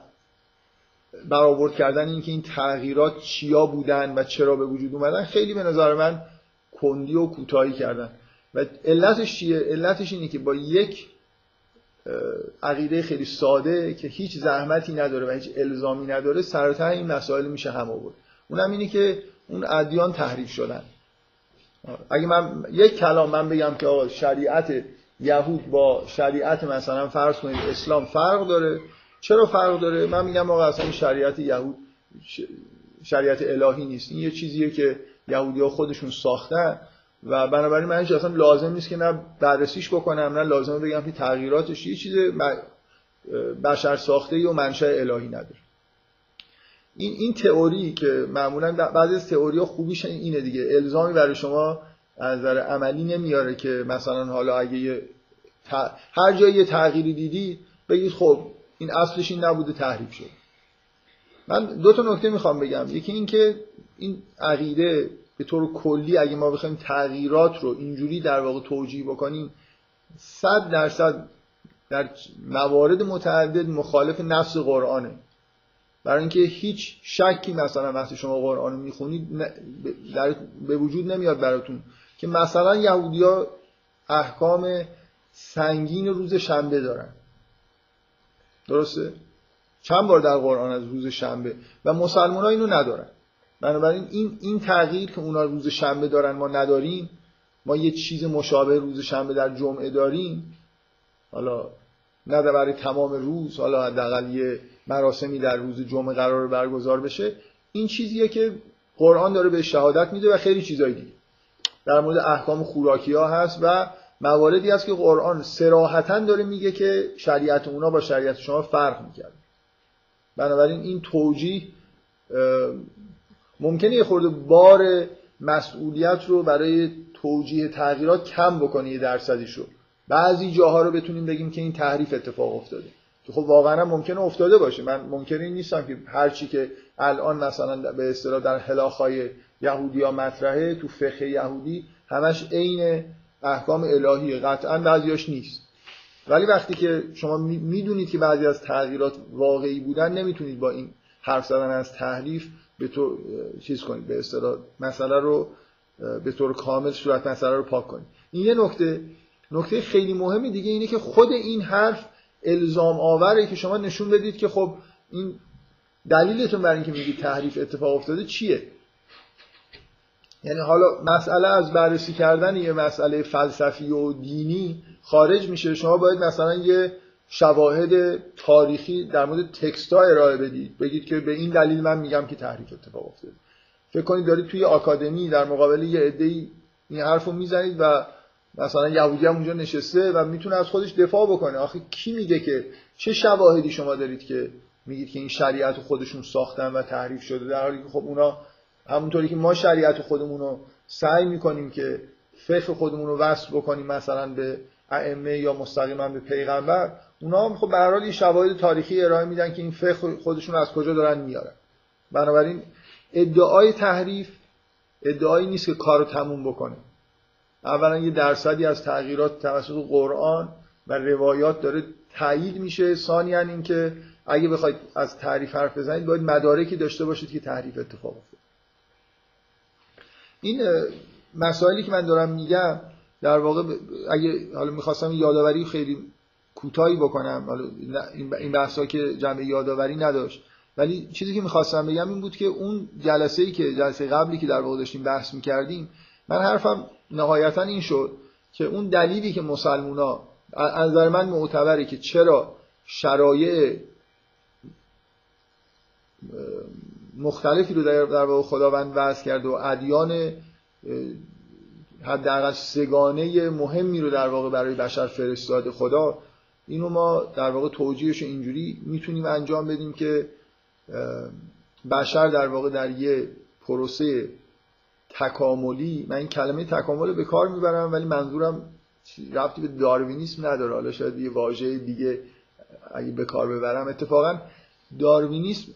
برآورد کردن اینکه این تغییرات چیا بودن و چرا به وجود اومدن خیلی به نظر من کندی و کوتاهی کردن. و علتش چیه؟ علتش اینه که با یک عقیده خیلی ساده که هیچ زحمتی نداره و هیچ الزامی نداره سرتر این مسائل میشه هم آورد. اونم اینه که اون ادیان تحریف شدن. اگه من یک کلام من بگم که شریعت یهود با شریعت مثلا فرض کنید اسلام فرق داره. چرا فرق داره؟ من میگم آقا اصلا شریعت یهود شریعت الهی نیست. این یه چیزیه که یهودی ها خودشون ساختن و بنابراین من اصلا لازم نیست که نه بررسیش بکنم نه لازمه بگم که تغییراتش یه چیز بشر ساخته و منشأ الهی نداره. این این تئوری که معمولا بعضی از تئوری ها خوبیش اینه دیگه. الزامی برای شما از نظر عملی نمیاره که مثلا حالا اگه یه هر جایی یه تغییری دیدی بگید خب این اصلش این نبوده تحریف شد. من دو تا نکته می‌خوام بگم. یکی این که این عقیده به طور کلی اگه ما بخوایم تغییرات رو اینجوری در واقع توجیه بکنیم صد درصد در موارد متعدد مخالف نفس قرآنه. برای اینکه هیچ شکی مثلا وقتی شما قرآن رو می‌خونید به وجود نمیاد براتون که مثلا یهودیا احکام سنگین روز شنبه دارن. درسته؟ چند بار در قرآن از روز شنبه و مسلمان ها اینو ندارن. بنابراین این این تغییر که اونا روز شنبه دارن ما نداریم ما یه چیز مشابه روز شنبه در جمعه داریم حالا نه برای تمام روز حالا حداقل یه مراسمی در روز جمعه قرار برگزار بشه این چیزیه که قرآن داره به شهادت میده و خیلی چیزای دیگه. در مورد احکام خوراکی ها هست و مواردی هست که قرآن سراحتا داره میگه که شریعت اونا با شریعت شما فرق می‌کرد. بنابراین این توجیه ممکنه یه خورده بار مسئولیت رو برای توجیه تغییرات کم بکنه یه درصدیش رو بعضی جاها رو بتونیم بگیم که این تحریف اتفاق افتاده. خب واقعا ممکنه افتاده باشه. من ممکنه نیستم که هر چی که الان مثلا به اصطلاح در هلاخای یهودی ها مطرحه تو فقه یهودی همش عین احکام الهی قطعا بعضیاش نیست. ولی وقتی که شما می‌دونید که بعضی از تغییرات واقعی بودن نمی‌تونید با این حرف زدن از تحریف به تو چیز کنید به اصطلاح مسئله رو به طور کامل صورت مسئله رو پاک کنید. این یه نکته. نکته خیلی مهمی دیگه اینه که خود این حرف الزام آوره که شما نشون بدید که خب این دلیلتون برای اینکه میگید تحریف اتفاق افتاده چیه؟ یعنی حالا مسئله از بررسی کردن یه مسئله فلسفی و دینی خارج میشه. شما باید مثلا یه شواهد تاریخی در مورد تکست ها ارائه بدید. بگید که به این دلیل من میگم که تحریف اتفاق افتاده. فکر کنید دارید توی آکادمی در مقابل یه عده‌ای این حرف می‌زنید و مثلا یهودی هم اونجا نشسته و می‌تونه از خودش دفاع بکنه. آخه کی میگه که چه شواهدی شما دارید که میگید که این شریعت خودشون ساختن و تحریف شده در حالی که خب اونا همونطوری که ما شریعت خودمون رو سعی می‌کنیم که فقه خودمون رو وصل بکنیم مثلا به ائمه یا مستقیما به پیغمبر اونا هم خب به هر شواهد تاریخی ارائه میدن که این فقه خودشون از کجا دارن میارن. بنابراین ادعای تحریف ادعایی نیست که کارو تموم بکنه. اولا یه درصدی از تغییرات توسط قرآن و روایات داره تایید میشه. ثانیا اینکه اگه بخواید از تعریف حرف بزنید باید مدارکی داشته باشید که تعریف اتفاق افتاد. این مسائلی که من دارم میگم در واقع اگه حالا می‌خواستم یادآوری خیلی کوتاهی بکنم حالا این بحثا که جمع یادآوری نداشت ولی چیزی که می‌خواستم بگم این بود که اون جلسه ای که جلسه قبلی که در واقع داشتیم بحث می‌کردیم من حرفم نهایتا این شد که اون دلیلی که مسلمونا از نظر من معتبره که چرا شرایع مختلفی رو در واقع خداوند وضع کرده و ادیان حداقل سگانه مهمی رو در واقع برای بشر فرستاده. خدا اینو ما در واقع توجیهش اینجوری می‌تونیم انجام بدیم که بشر در واقع در یه پروسه تکاملی من این کلمه تکامل به کار می‌برم ولی منظورم ربطی به داروینیسم نداره. حالا شاید یه واژه دیگه اگه به کار ببرم اتفاقا داروینیسم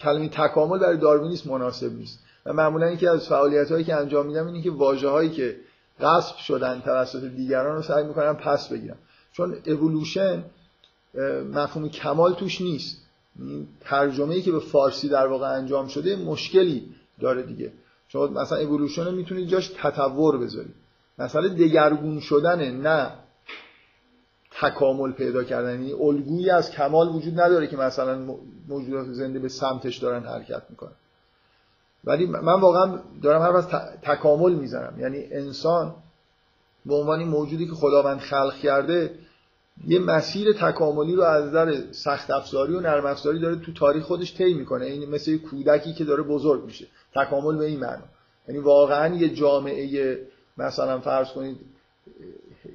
کلمه تکامل برای داروینیسم مناسب نیست. و معمولا یکی از فعالیت هایی که انجام میدم اینه که واژه هایی که غصب شدن توسط دیگران رو سعی می‌کنم پس بگیرم. چون اولوشن مفهوم کمال توش نیست. ترجمه ای که به فارسی در واقع انجام شده مشکلی داره دیگه. شما مثلا اولوشن رو می‌تونید جاش تطور بذارید. مثلا دگرگون شدن نه تکامل پیدا کردن. یعنی الگویی از کمال وجود نداره که مثلا موجودات زنده به سمتش دارن حرکت می‌کنن. ولی من واقعا دارم هر از تکامل می‌زنم. یعنی انسان به عنوان موجودی که خداوند خلق کرده یه مسیر تکاملی رو از نظر سخت افزاری و نرم افزاری داره تو تاریخ خودش طی می‌کنه. این یعنی مثل کودکی که داره بزرگ میشه. تکامل به این معنی یعنی واقعا یه جامعه مثلا فرض کنید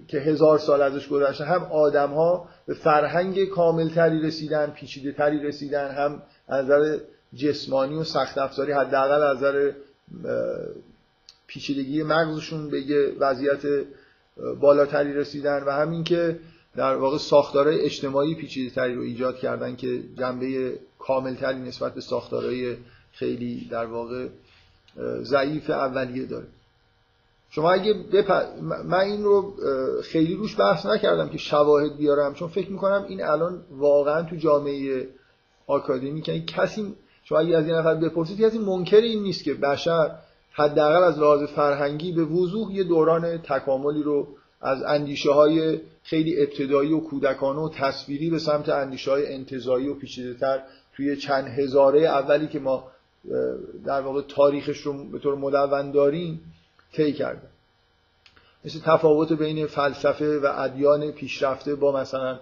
که هزار سال ازش گذشته هم آدم ها به فرهنگ کامل تری رسیدن پیچیده تری رسیدن هم از نظر جسمانی و سخت افزاری حداقل از نظر پیچیدگی مغزشون به یه وضعیت بالاتری رسیدن و همین که در واقع ساختارهای اجتماعی پیچیده تری رو ایجاد کردن که جنبه کامل تری نسبت به ساختارهای خیلی در واقع ضعیف اولیه داره. شما اگه بپ... من این رو خیلی روش بحث نکردم که شواهد بیارم چون فکر می‌کنم این الان واقعا تو جامعه آکادمی که کسی شما اگه از این نفر بپرسید کسی منکر این نیست که بشر حداقل از لحاظ فرهنگی به وضوح یه دوران تکاملی رو از اندیشه های خیلی ابتدایی و کودکانه و تصویری به سمت اندیشه های انتظایی و پیچیده تر توی چند هزاره اولی که ما در واقع تاریخش رو به طور مدون داریم طی کرده. مثل تفاوت بین فلسفه و ادیان پیشرفته با مثلا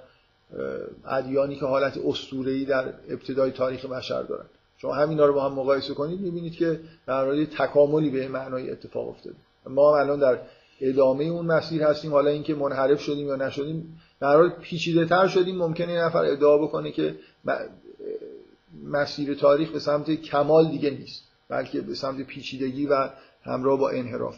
ادیانی که حالت اسطوره‌ای در ابتدای تاریخ بشر دارن. شما همینا رو با هم مقایسه کنید می‌بینید که در تکاملی به معنای اتفاق افتاده. ما الان در ادامه اون مسیر هستیم حالا اینکه منحرف شدیم یا نشدیم در حال پیچیده تر شدیم ممکنه این نفر ادعا بکنه که مسیر تاریخ به سمت کمال دیگه نیست بلکه به سمت پیچیدگی و همراه با انحراف.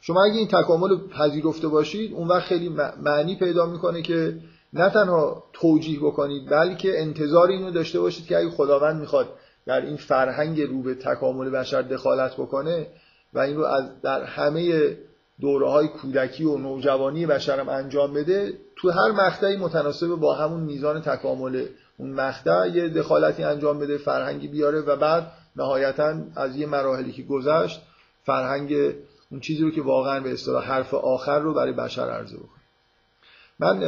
شما اگه این تکامل پذیرفته باشید اون وقت خیلی معنی پیدا می‌کنه که نه تنها توجیه بکنید بلکه انتظار اینو داشته باشید که اگه خداوند می‌خواد در این فرهنگ رو به تکامل بشر دخالت بکنه و این رو از در همه دوره های کودکی و نوجوانی بشرم انجام بده تو هر مقطعی متناسب با همون میزان تکامل اون مقطع یه دخالتی انجام بده فرهنگی بیاره و بعد نهایتا از یه مراحلی که گذشت فرهنگ اون چیزی رو که واقعا به اصطلاح حرف آخر رو برای بشر عرضه بکنه. من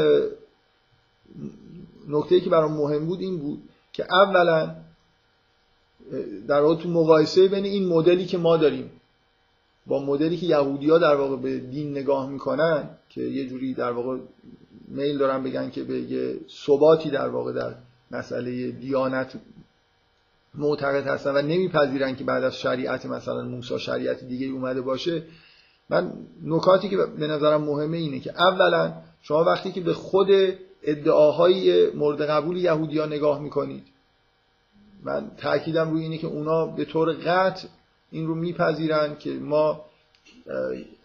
نکته که برام مهم بود این بود که اولا در واقع تو مقایسه بین این مدلی که ما داریم با مدلی که یهودی در واقع به دین نگاه می‌کنن که یه جوری در واقع میل دارن بگن که به یه ثباتی در واقع در مسئله دیانت معتقد هستن و نمیپذیرن که بعد از شریعت مثلا موسی شریعت دیگه اومده باشه. من نکاتی که به نظرم مهمه اینه که اولا شما وقتی که به خود ادعاهای مورد قبول یهودیا نگاه می‌کنید من تاکیدم روی اینه که اونا به طور قطع این رو میپذیرن که ما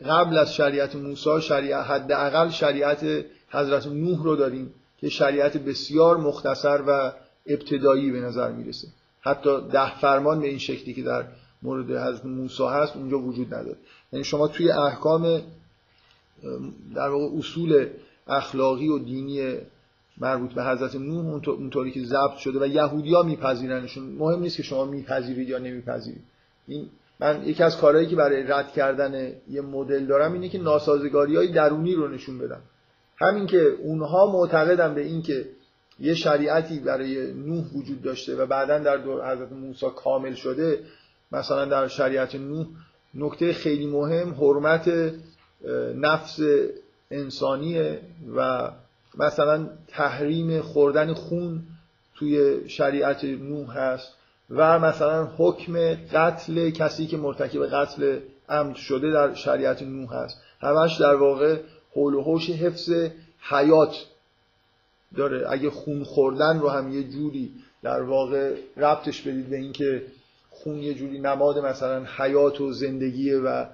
قبل از شریعت موسی شریعت حداقل شریعت حضرت نوح رو داریم که شریعت بسیار مختصر و ابتدایی به نظر می‌رسه. حتی ده فرمان به این شکلی که در مورد حضرت موسی هست اونجا وجود نداره. یعنی شما توی احکام در واقع اصول اخلاقی و دینی مربوط به حضرت نوح اونطوری که ضبط شده و یهودیا میپذیرنشون مهم نیست که شما میپذیرید یا نمیپذیرید. این من یکی از کارهایی که برای رد کردن یه مدل دارم اینه که ناسازگاری های درونی رو نشون بدم. همین که اونها معتقدن به این که یه شریعتی برای نوح وجود داشته و بعدا در دور حضرت موسی کامل شده مثلا در شریعت نوح نکته خیلی مهم حرمت نفس انسانیه و مثلا تحریم خوردن خون توی شریعت نوح هست و مثلا حکم قتل کسی که مرتکب قتل عمد شده در شریعت نوح هست. همش در واقع حول و حوش حفظ حیات داره. اگه خون خوردن رو هم یه جوری در واقع ربطش بدید به اینکه خون یه جوری نماد مثلا حیات و زندگیه و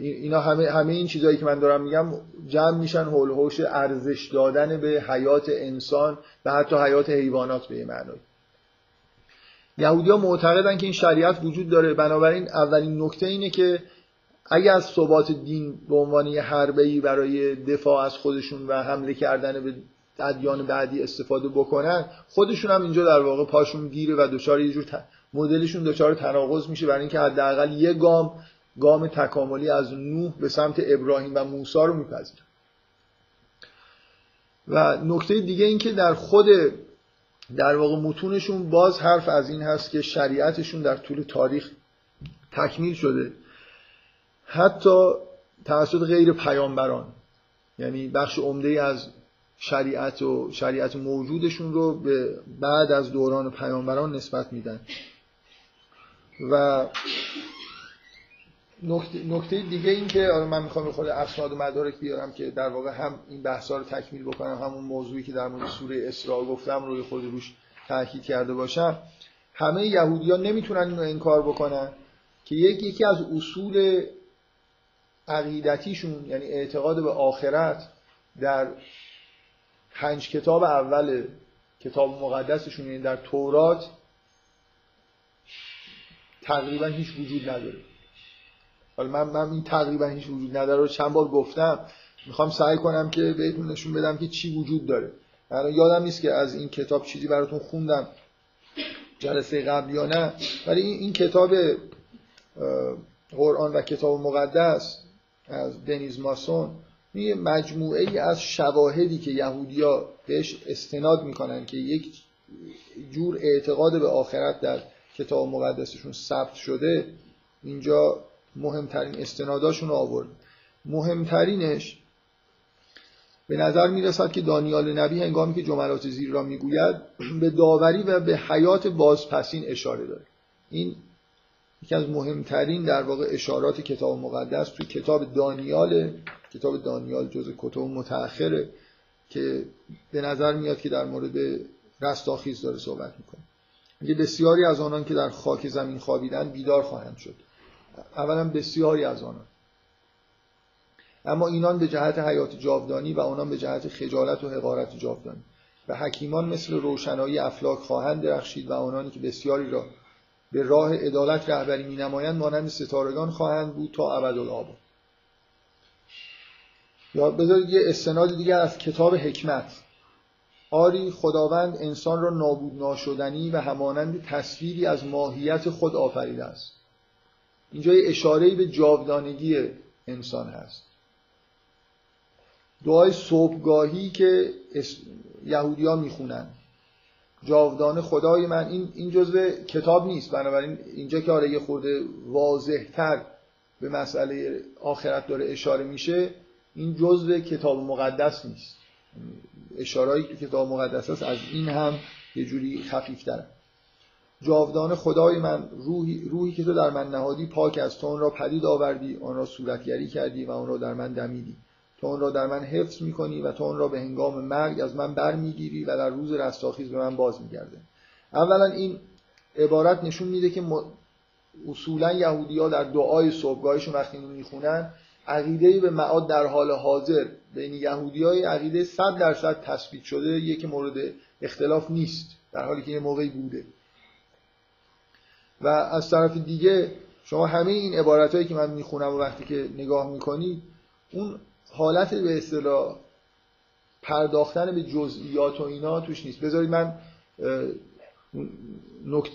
اینا همه همه این چیزهایی که من دارم میگم جمع میشن هول هوش ارزش دادن به حیات انسان و حتی حیات حیوانات به معنی یهودی ها معتقدن که این شریعت وجود داره. بنابراین اولین نکته اینه که اگر از ثبات دین به عنوان یه حربه‌ای برای دفاع از خودشون و حمله کردن به ادیان بعدی استفاده بکنن خودشون هم اینجا در واقع پاشون گیره و دچار یه جور مدلشون دچار تناقض میشه. برای اینکه حداقل یه گام گام تکاملی از نوح به سمت ابراهیم و موسی رو میپذیره و نکته دیگه این که در خود در واقع متونشون باز حرف از این هست که شریعتشون در طول تاریخ تکمیل شده. حتی توسط غیر پیامبران. یعنی بخش عمده از شریعت و شریعت موجودشون رو به بعد از دوران پیامبران نسبت میدن. و نکته دیگه این که من می‌خوام خود اسناد و مدارک بیارم که در واقع هم این بحثا رو تکمیل بکنم همون موضوعی که در مورد سوره اسراء گفتم روی خود روش تاکید کرده باشم. همه یهودیان نمی‌تونن اینو انکار بکنن که یکی یکی از اصول عقیدتیشون یعنی اعتقاد به آخرت در پنج کتاب اول کتاب مقدسشون یعنی در تورات تقریبا هیچ وجود نداره. حالا من, من این تقریبا هیچ وجود نداره رو چند بار گفتم. می‌خوام سعی کنم که بهتون نشون بدم که چی وجود داره. من یادم نیست که از این کتاب چیزی براتون خوندم جلسه قبل یا نه ولی این, این کتاب قرآن و کتاب مقدس از دنیز ماسون یه مجموعه ای از شواهدی که یهودیا بهش استناد می‌کنن که یک جور اعتقاد به آخرت در کتاب مقدسشون ثبت شده اینجا مهمترین استناداشون رو آورد. مهمترینش به نظر می‌رسد که دانیال نبی هنگامی که جملات زیر را می‌گوید به داوری و به حیات بازپسین اشاره داره. این یکی از مهمترین در واقع اشارات کتاب مقدس توی کتاب دانیال کتاب دانیال جز کتب متأخره که به نظر میاد که در مورد رستاخیز داره صحبت می‌کنه. میگه بسیاری از آنان که در خاک زمین خوابیدن بیدار خواهند شد. اولا بسیاری از آنان. اما اینان به جهت حیات جاودانی و آنان به جهت خجالت و حقارت جاودانی. و حکیمان مثل روشنایی افلاک خواهند درخشید و آنانی که بسیاری را به راه عدالت رهبری می نمایند مانند ستارگان خواهند بود تا ابدالآباد. یا بذارید یه استناد دیگر از کتاب حکمت. آری خداوند انسان را نابود ناشدنی و همانند تصویری از ماهیت خود آفریده است. اینجا یه اشاره به جاودانگی انسان هست. دعای صبحگاهی که یهودی ها می‌خونن. جاودان خدای من این این جزء کتاب نیست. بنابراین اینجا که آره یه خورده واضحتر به مسئله آخرت داره اشاره میشه این جزء کتاب مقدس نیست. اشارهایی که کتاب مقدس است از این هم یه جوری خفیفتره. جاودان خدای من روحی, روحی که تو در من نهادی پاک از تو آن را پدید آوردی آن را صورتگری کردی و آن را در من دمیدی. تو آن را در من حفظ می‌کنی و تو آن را به هنگام مرگ از من بر می‌گیری و در روز رستاخیز به من باز میگرده اولا این عبارت نشون میده که اصولا یهودی ها در دعای صبحگاهشون وقتی اینو می‌خونن عقیده به معاد در حال حاضر بین یهودی های عقیده صد درصد تثبیت شده یکی مورد اختلاف نیست در حالی که یه موقعی بوده. و از طرف دیگه شما همه این عبارت هایی که من می‌خونم و وقتی که نگاه می‌کنید اون حالت به اصطلاح پرداختن به جزئیات و اینا توش نیست. بذارید من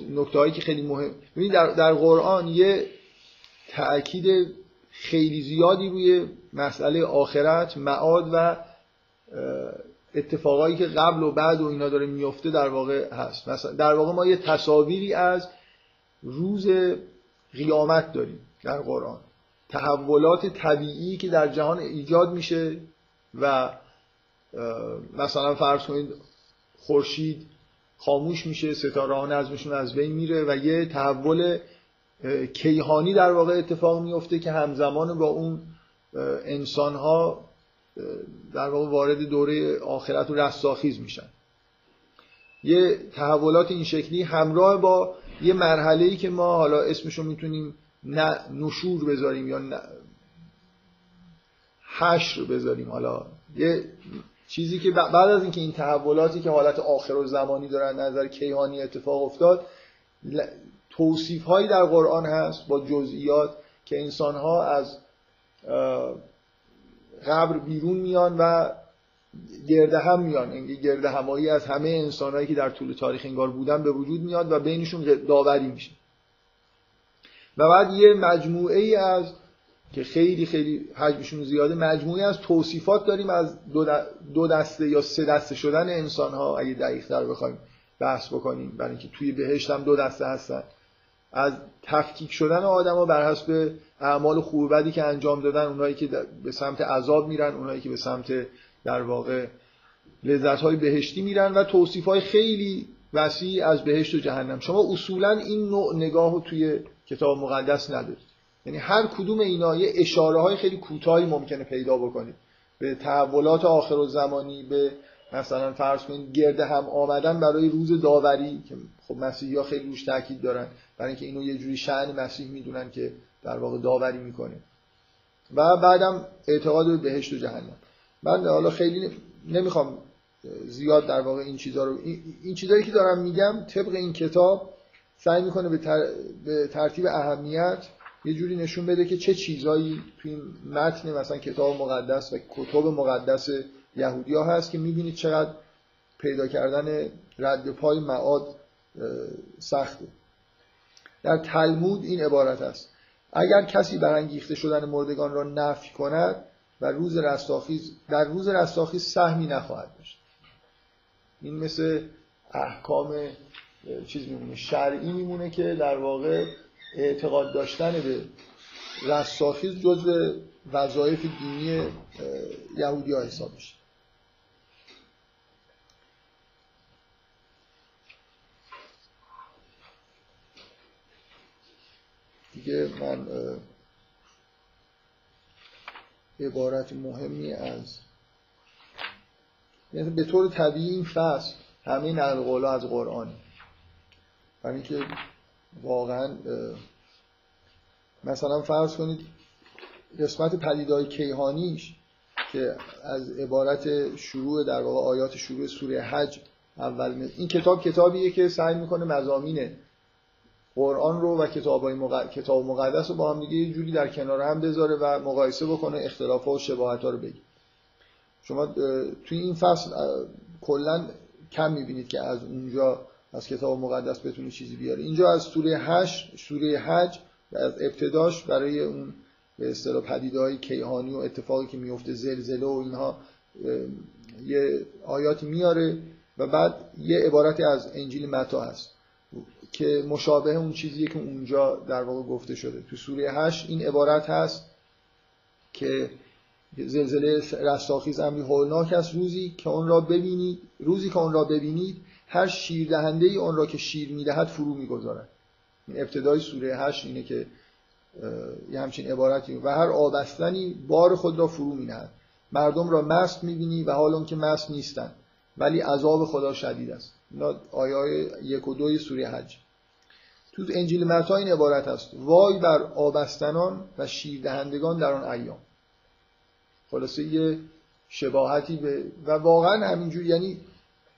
نکته هایی که خیلی مهم ببینید در, در قرآن یه تأکید خیلی زیادی روی مسئله آخرت معاد و اتفاقایی که قبل و بعد و اینا داره میفته در واقع هست. مثلا در واقع ما یه تصاویری از روز قیامت داریم در قرآن. تحولات طبیعی که در جهان ایجاد میشه و مثلا فرض کنید خورشید خاموش میشه ستاره ها نظمشون از بین میره و یه تحول کیهانی در واقع اتفاق میفته که همزمان با اون انسان ها در واقع وارد دوره آخرت و رستاخیز میشن. یه تحولات این شکلی همراه با یه مرحله ای که ما حالا اسمشو می‌تونیم نشور بذاریم یا حشر بذاریم. حالا یه چیزی که بعد از اینکه این تحولاتی که حالت آخر و زمانی دارن نظر کیهانی اتفاق افتاد توصیف هایی در قرآن هست با جزئیات که انسان ها از قبر بیرون میان و گرده هم میان. یعنی گرده همایی از همه انسانهایی که در طول تاریخ انگار بودن به وجود میاد و بینشون داوری میشه. و بعد یه مجموعه ای از که خیلی خیلی حجمشون زیاده مجموعه از توصیفات داریم از دو دسته یا سه دسته شدن انسان ها اگه دقیق در بخوایم بحث بکنیم برای اینکه توی بهشت هم دو دسته هستن. از تفکیک شدن آدما بر حسب اعمال خوب بدی که انجام دادن اونایی که به سمت عذاب میرن اونایی که به سمت در واقع لذت های بهشتی میرن و توصیف های خیلی وسیع از بهشت و جهنم. شما اصولا این نوع نگاه رو توی کتاب مقدس ندارید. یعنی هر کدوم اینا یه اشاره های خیلی کوتاهی ممکنه پیدا بکنید. به تحولات آخر و زمانی به مثلا فرض کنید گرده هم آمدن برای روز داوری که خب مسیحی ها خیلی روش تاکید دارن. برای اینکه اینو یه جوری شأن مسیح می‌دونن که در واقع داوری می‌کنه. و بعدم اعتقاد به بهشت و جهنم. من حالا خیلی نمی‌خوام زیاد در واقع این چیزها رو این چیزایی که دارم میگم طبق این کتاب سعی می‌کنه به, به ترتیب اهمیت یه جوری نشون بده که چه چیزایی توی این متن مثلا کتاب مقدس و کتاب مقدس یهودی ها هست که می‌بینید چقدر پیدا کردن رد پای معاد سخته. در تلمود این عبارت است. اگر کسی برانگیخته شدن مردگان را نفی کند و روز رستاخیز در روز رستاخیز سهمی نخواهد داشت. این مثل احکام چیز میمونه شرعی میمونه که در واقع اعتقاد داشتن به رستاخیز جزء وظایف دینی یهودی ها حساب میشه. دیگه من عبارت مهمی از یعنی به طور طبیعی این فصل همه نقل از قرآن برای اینکه واقعا مثلا فرض کنید قسمت پدیدهای کیهانیش که از عبارت شروع در واقع آیات شروع سوره حج اول این کتاب کتابیه که سعی می‌کنه مزامین قرآن رو و کتاب مق... کتاب مقدس رو با هم دیگه یه جوری در کنار هم بذاره و مقایسه بکنه اختلاف و شباهت ها رو بگی شما توی این فصل کلا کم می‌بینید که از اونجا از کتاب مقدس بتونه چیزی بیاره اینجا از سوره هش سوره حج از ابتداش برای اون به اصطلاح پدیدهای کیهانی و اتفاقی که میفته زلزله و اینها یه آیات میاره و بعد یه عبارتی از انجیل متا هست که مشابه اون چیزیه که اونجا در واقع گفته شده. تو سوره 8 این عبارت هست که زلزله رستاخیز امری هولناک است. روزی که اون را ببینید روزی که اون را ببینید هر شیر دهنده ای اون را که شیر می‌دهد فرو می‌گذارد. این ابتدای سوره 8 اینه که یه همچین عبارتی. و هر آبستنی بار خود را فرو مینهد مردم را مست می‌بینی و حال که مست نیستند. ولی عذاب خدا شدید است. آیه یک و دوی سوره حج. تو انجیل متا این عبارت است وای بر آبستنان و شیردهندگان در آن ایام. خلاصه یه شباهتی به و واقعا همینجور یعنی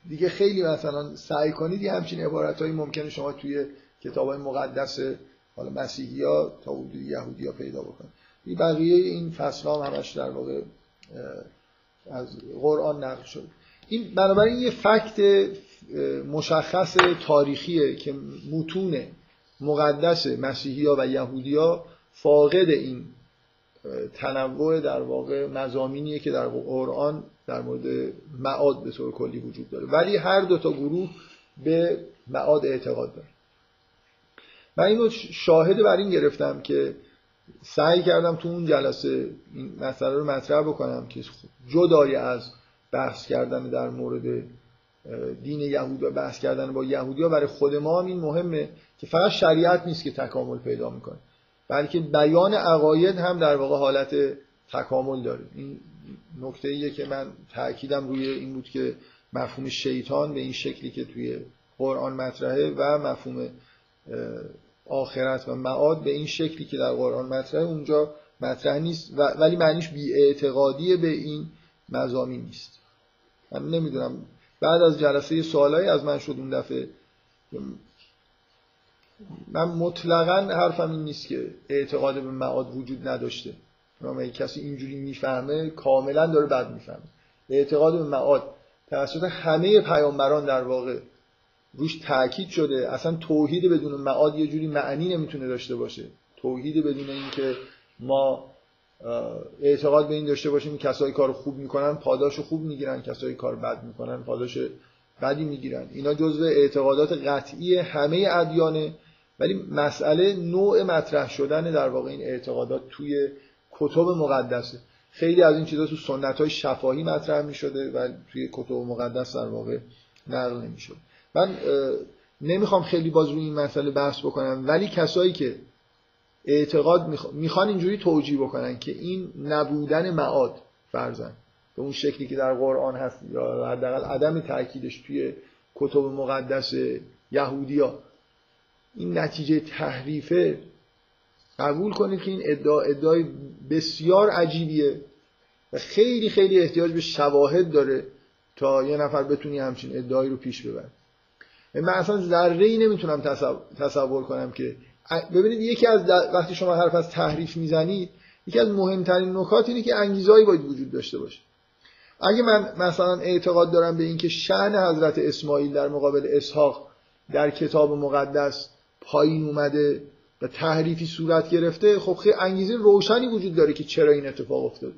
دیگه خیلی مثلا سعی کنید یه همچین عبارت هایی ممکنه شما توی کتاب های مقدس حالا مسیحی ها تا یهودی ها پیدا بکنید. این بقیه این فصل هم همش در واقع از قرآن نقل شد این بنابراین یه فکت مشخص تاریخیه که متون مقدس مسیحی ها و یهودی ها فاقد این تنوع در واقع مزامینیه که در قرآن در مورد معاد به طور کلی وجود داره. ولی هر دو تا گروه به معاد اعتقاد داره من اینو شاهد بر این گرفتم که سعی کردم تو اون جلسه این مسئله رو مطرح بکنم که جدای از بحث کردن در مورد دین یهود و بحث کردن با یهودی ها برای خود ما هم این مهمه که فقط شریعت نیست که تکامل پیدا می‌کنه. بلکه بیان عقاید هم در واقع حالت تکامل داره. این نکته ایه که من تاکیدم روی این بود که مفهوم شیطان به این شکلی که توی قرآن مطرحه و مفهوم آخرت و معاد به این شکلی که در قرآن مطرحه اونجا مطرح نیست ولی معنیش بی به این مزامین نیست. من نمی‌دونم. بعد از جلسه سوالایی از من شد اون دفعه. من مطلقا حرفم این نیست که اعتقاد به معاد وجود نداشته. اگه کسی اینجوری می‌فهمه کاملا داره بد می‌فهمه. اعتقاد به معاد توسط همه پیامبران در واقع روش تاکید شده. اصلا توحید بدون معاد یه جوری معنی نمی‌تونه داشته باشه. توحید بدون اینکه ما اعتقاد به این داشته باشیم کسایی کار خوب می‌کنن پاداش خوب می‌گیرن کسایی کار بد می‌کنن پاداش بدی می‌گیرن. اینا جزو اعتقادات قطعی همه ادیانه. ولی مسئله نوع مطرح شدن در واقع این اعتقادات توی کتب مقدسه خیلی از این چیزا تو سنت های شفاهی مطرح می‌شده و توی کتب مقدس در واقع نقل نمی‌شد. من نمی‌خوام خیلی باز روی این مسئله بحث بکنم ولی کسایی که اعتقاد می‌خوان اینجوری توجیه بکنن که این نبودن معاد فرزن به اون شکلی که در قرآن هست یا حداقل عدم تاکیدش توی کتب مقدس یهودیا این نتیجه تحریفه قبول کنید که این ادعا ادعای بسیار عجیبیه و خیلی خیلی احتیاج به شواهد داره تا یه نفر بتونی همچین ادعایی رو پیش ببره من اصلا ذره ای نمی‌تونم تصور کنم که ببینید یکی از وقتی شما حرف از تحریف می‌زنید یکی از مهمترین نکات اینه که انگیزهایی باید وجود داشته باشه. اگه من مثلا اعتقاد دارم به اینکه شأن حضرت اسماعیل در مقابل اسحاق در کتاب مقدس پایین اومده و تحریفی صورت گرفته خب خیلی انگیزه روشنی وجود داره که چرا این اتفاق افتاده.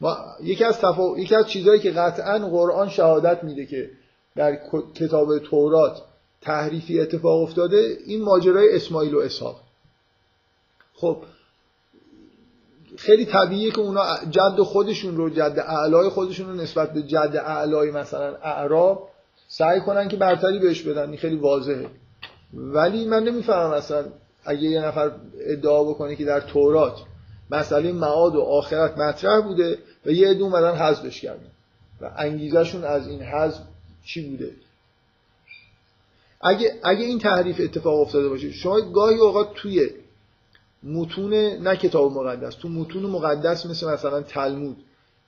ما یکی از تفا... یکی از چیزهایی که قطعا قرآن شهادت میده که در کتاب تورات تحریفی اتفاق افتاده این ماجرای اسماعیل و اسحاق. خب خیلی طبیعیه که اونا جد خودشون رو جد اعلای خودشون رو نسبت به جد اعلای مثلا اعراب سعی کنن که برتری بهش بدن. این خیلی واضحه. ولی من نمی‌فهمم مثلا اگه یه نفر ادعا بکنه که در تورات مسئله معاد و آخرت مطرح بوده و یه عده اومدن حذفش کردن و انگیزشون از این حذف چی بوده؟ اگه اگه این تحریف اتفاق افتاده باشه شما گاهی اوقات توی متون نه کتاب مقدس تو متون مقدس مثل مثلا تلمود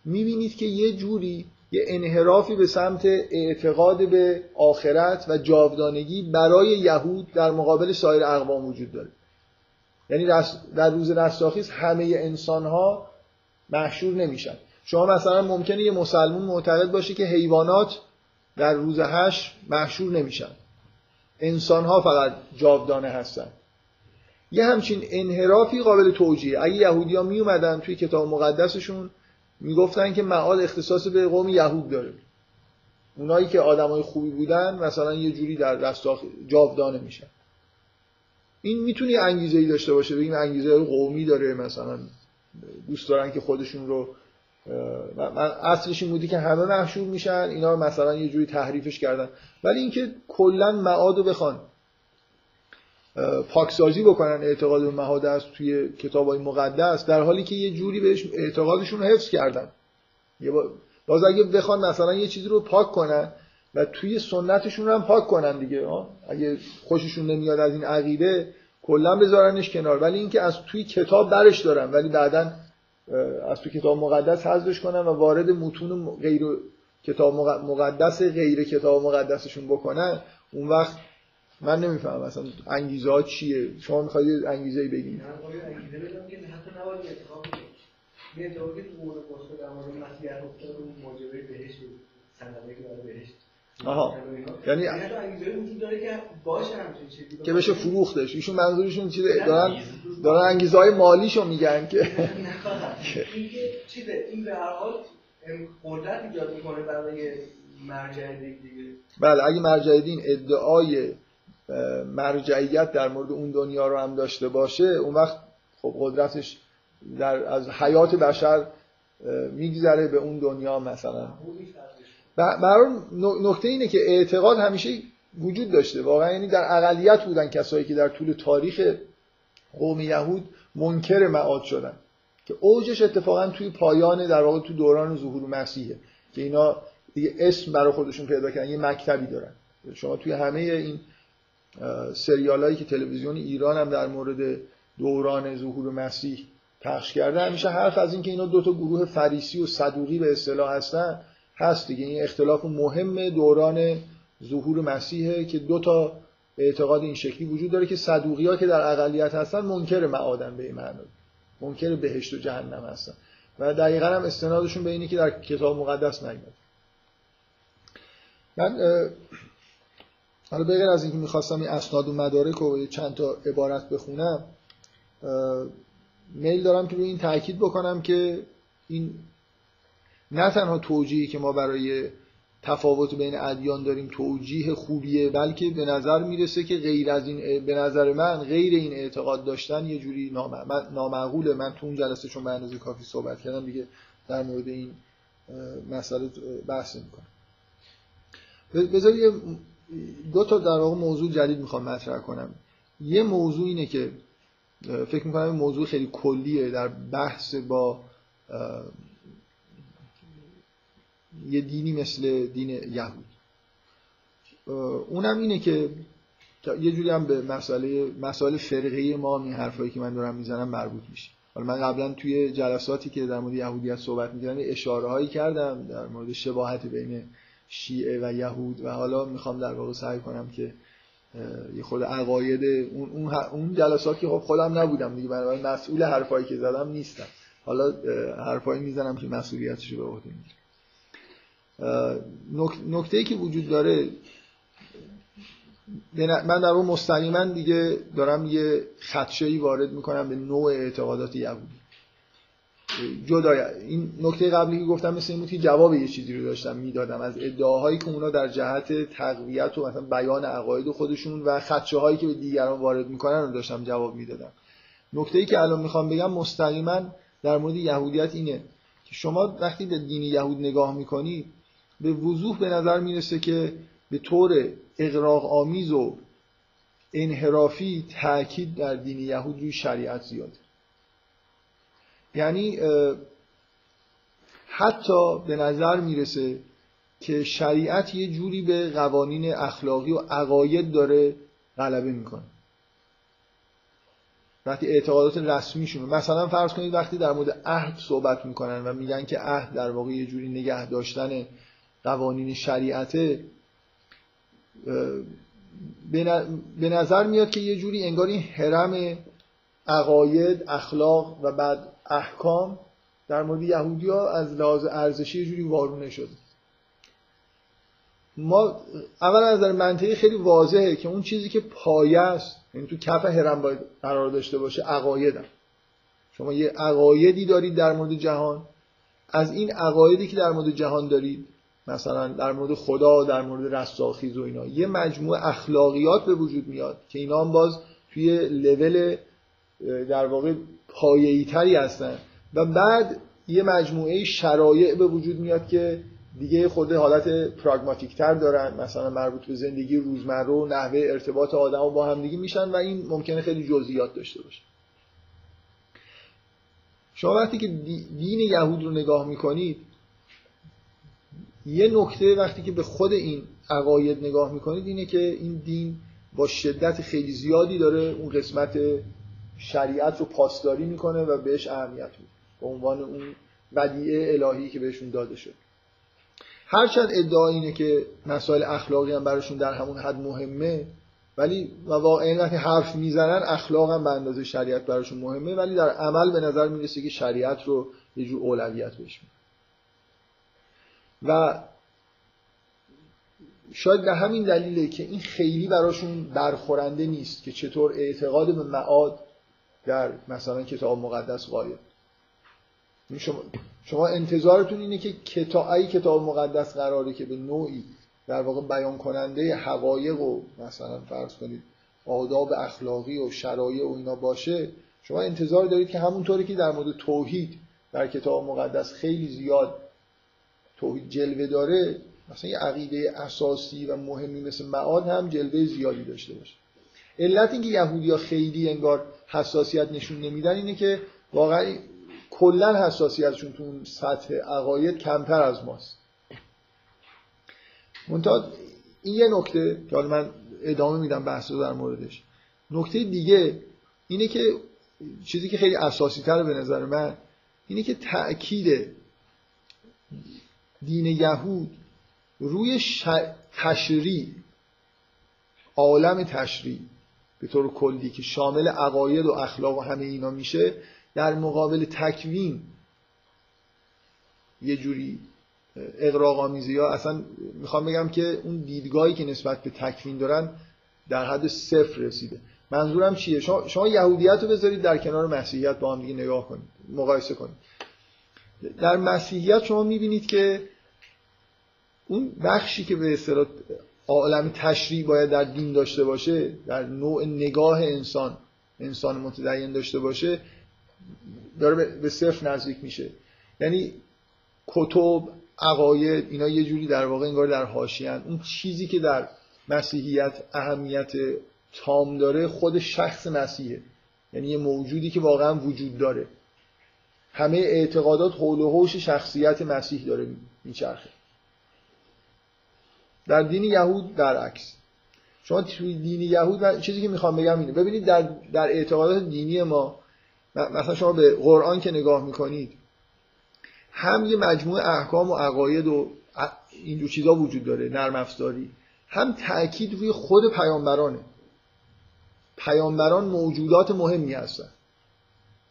می‌بینید که یه جوری یه انحرافی به سمت اعتقاد به آخرت و جاودانگی برای یهود در مقابل سایر اقوام وجود داره. یعنی در روز رستاخیز همه انسان ها محشور نمیشن. شما مثلا ممکنه یه مسلمون معتقد باشه که حیوانات در روز هش محشور نمیشن. انسان ها فقط جاودانه هستن. یه همچین انحرافی قابل توجیه. اگه یهودی ها می اومدن توی کتاب مقدسشون می‌گفتن که معاد اختصاص به قوم یهود داره. اونایی که آدمای خوبی بودن مثلا یه جوری در رستاخ جاودانه میشن. این می‌تونی انگیزه ای داشته باشه بگیم انگیزه قومی داره مثلا دوست دارن که خودشون رو من اصلش این بودی که همه محشور میشن اینا مثلا یه جوری تحریفش کردن. ولی اینکه کلا معاد رو بخوان. پاکسازی بکنن اعتقاد به معاد است توی کتاب های مقدس در حالی که یه جوری بهش اعتقادشون رو حفظ کردن. باز اگه بخوان مثلا یه چیزی رو پاک کنن و توی سنتشون هم پاک کنن دیگه اگه خوششون نمیاد از این عقیده کلا بذارنش کنار. ولی اینکه از توی کتاب برش دارن ولی بعدا از توی کتاب مقدس حذفش کنن و وارد متون غیر کتاب مقدس غیر کتاب مقدسشون بکنن اون وقت من نمی‌فهمم مثلا انگیزه ها چیه. شما می‌خواید انگیزه ای بهشت آها. یعنی که بشه فروختش. ایشون منظورشون چیه دارن دارن انگیزه های مالیشو میگن که چیزه. این به هر حال قدرت ایجاد می‌کنه برای مرجع دیگه. بله اگه مرجع دین ادعای مرجعیت در مورد اون دنیا رو هم داشته باشه اون وقت خب قدرتش در از حیات بشر میگذره به اون دنیا مثلا. برای نکته اینه که اعتقاد همیشه وجود داشته. واقعا یعنی در اقلیت بودن کسایی که در طول تاریخ قوم یهود منکر معاد شدن. که اوجش اتفاقا توی پایان در واقع تو دوران ظهور مسیحه. که اینا دیگه اسم برای خودشون پیدا کردن یه مکتبی دارن. شما توی همه این سریال هایی که تلویزیون ایران هم در مورد دوران ظهور مسیح پخش کرده همیشه حرف از این که اینا دو تا گروه فریسی و صدوقی به اصطلاح هستن هست دیگه. این اختلاف مهم دوران ظهور مسیحه که دو تا اعتقاد این شکلی وجود داره که صدوقی ها که در اقلیت هستن منکر معادن به این معنی منکر بهشت و جهنم هستن. و دقیقا هم استنادشون به اینه که در کتاب مقدس نیامده من حالا بغیر از اینکه می‌خواستم این اسناد و مدارک و چند تا عبارت بخونم میل دارم که روی این تاکید بکنم که این نه تنها توجیهی که ما برای تفاوت بین ادیان داریم توجیه خوبیه بلکه به نظر می‌رسه که غیر از این به نظر من غیر این اعتقاد داشتن یه جوری نامعقوله. من تو اون جلسه چون به اندازه کافی صحبت کردم دیگه در مورد این مسئله بحث می‌کنم بذار یه دو تا در واقع موضوع جدید می‌خوام مطرح کنم. یه موضوع اینه که فکر می‌کنم موضوع خیلی کلیه در بحث با یه دینی مثل دین یهود. اونم اینه که یه جوری هم به مسئله مسائل فرقه ما این حرفایی که من دارم می‌زنم مربوط میشه. حالا من قبلا توی جلساتی که در مورد یهودیت صحبت می‌کردم اشاره هایی کردم در مورد شباهت بین شیعه و یهود و حالا می‌خوام در واقع سعی کنم که یه خود عقاید اون اون جلسات که خب خودم نبودم دیگه بنابراین مسئول حرفایی که زدم نیستم. حالا حرفایی می‌زنم که مسئولیتش رو به عهده می‌گیرم. نکته ای که وجود داره من در اون مستقیما دیگه دارم یه خدشه وارد می‌کنم به نوع اعتقادات یهودی. جدا این نکته قبلی که گفتم مثل این بود که جواب یه چیزی رو داشتم می‌دادم. از ادعاهایی که اونا در جهت تقویت و مثلا بیان عقاید خودشون و خدشه هایی که به دیگران وارد می‌کنن رو داشتم جواب می‌دادم. نکته ای که الان می‌خوام بگم مستقیما در مورد یهودیت اینه که شما وقتی به دین یهود نگاه می‌کنید به وضوح به نظر می‌رسه که به طور اقراق آمیز و انحرافی تاکید در دین یهود روی شریعت زیاده. یعنی حتی به نظر می‌رسه که شریعت یه جوری به قوانین اخلاقی و عقاید داره غلبه می‌کنه. وقتی اعتقادات رسمیشون مثلا فرض کنید وقتی در مورد عهد صحبت می‌کنن و میگن که عهد در واقع یه جوری نگه داشتن قوانین شریعته به نظر میاد که یه جوری انگار این حرم عقاید اخلاق و بعد احکام در مورد یهودی ها از لحاظ ارزشی جوری وارونه شده. ما اول از نظر منطقی خیلی واضحه که اون چیزی که پایه است یعنی تو کف هرم باید قرار داشته باشه عقایدم شما یه عقایدی دارید در مورد جهان. از این عقایدی که در مورد جهان دارید مثلا در مورد خدا در مورد رستاخیز و اینا یه مجموعه اخلاقیات به وجود میاد که اینا هم باز توی لول در واقع پایه‌ای تری هستن. و بعد یه مجموعه شرایع به وجود میاد که دیگه خود حالت پراگماتیک تر دارن. مثلا مربوط به زندگی روزمره و نحوه ارتباط آدم و با همدیگه میشن و این ممکنه خیلی جزئیات داشته باشه. شما وقتی که دین یهود رو نگاه می‌کنید یه نکته وقتی که به خود این عقاید نگاه می‌کنید اینه که این دین با شدت خیلی زیادی داره اون قسمت شریعت رو پاسداری می‌کنه و بهش اهمیت میده. به عنوان اون ودیعه الهی که بهشون داده شد. هرچند ادعا اینه که مسائل اخلاقی هم براشون در همون حد مهمه ولی و واقعا وقتی حرف می‌زنن اخلاق هم به اندازه شریعت براشون مهمه ولی در عمل به نظر می‌رسه که شریعت رو یه جور اولویت بهش و شاید به همین دلیله که این خیلی براشون برخورنده نیست که چطور اعتقاد به معاد در مثلا کتاب مقدس قایب شما, شما انتظارتون اینه که کتاب ای کتاب مقدس قراره که به نوعی در واقع بیان کننده حقایق و مثلا فرض کنید آداب اخلاقی و شرایع و اینا باشه شما انتظار دارید که همونطوری که در مورد توحید در کتاب مقدس خیلی زیاد توحید جلوه داره مثلا یه عقیده اساسی و مهمی مثل معاد هم جلوه زیادی داشته باشه. علت اینکه یهودیا خیلی انگار حساسیت نشون نمیدن اینه که واقعا کلا حساسیتشون تو اون سطح عقاید کمتر از ماست. منتها این یه نکته که حالا من ادامه میدم بحث در موردش. نکته دیگه اینه که چیزی که خیلی اساسی تر به نظر من اینه که تأکید دین یهود روی ش... تشریع عالم تشریع. به طور کلی که شامل عقاید و اخلاق و همه اینا میشه در مقابل تکوین یه جوری اقراق آمیزی ها اصلا می‌خوام بگم که اون دیدگاهی که نسبت به تکوین دارن در حد صفر رسیده. منظورم چیه؟ شما, شما یهودیت رو بذارید در کنار مسیحیت با هم دیگه نگاه کنید مقایسه کنید. در مسیحیت شما می‌بینید که اون بخشی که به اصطلاح عالم تشریع باید در دین داشته باشه در نوع نگاه انسان انسان متدین داشته باشه داره به صفر نزدیک میشه. یعنی کتب عقاید اینا یه جوری در واقع انگار در حاشیه‌اند. اون چیزی که در مسیحیت اهمیت تام داره خود شخص مسیحه. یعنی یه موجودی که واقعا وجود داره. همه اعتقادات حول و حوش شخصیت مسیح داره میچرخه. در دین یهود برعکس. شما توی دین یهود چیزی که می‌خوام بگم اینه. ببینید در, در اعتقادات دینی ما مثلا شما به قرآن که نگاه می‌کنید هم یه مجموعه احکام و عقاید و اینجور چیزا وجود داره نرم افزاری. هم تاکید روی خود پیامبرانه. پیامبران موجودات مهمی هستن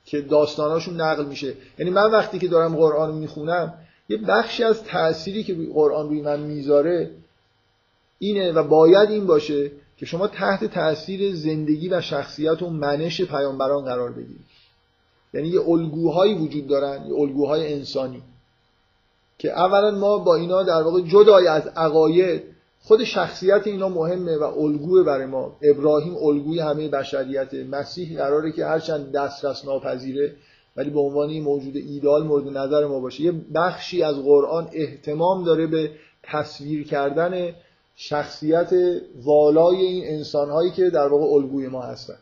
که داستاناشون نقل میشه. یعنی من وقتی که دارم قرآن می‌خونم یه بخشی از تأثیری که قرآن روی من می‌ذاره اینه و باید این باشه که شما تحت تاثیر زندگی و شخصیت و منش پیامبران قرار بگیرید. یعنی یه الگوهایی وجود دارن یه الگوهای انسانی که اولا ما با اینا در واقع جدای از عقاید خود شخصیت اینا مهمه و الگوه برای ما. ابراهیم الگوی همه بشریت مسیح قراره که هرچند دسترس ناپذیره ولی به عنوان موجود ایدال مورد نظر ما باشه. یه بخشی از قرآن احتمام داره به تصویر کردن شخصیت والای این انسانهایی که در واقع الگوی ما هستن.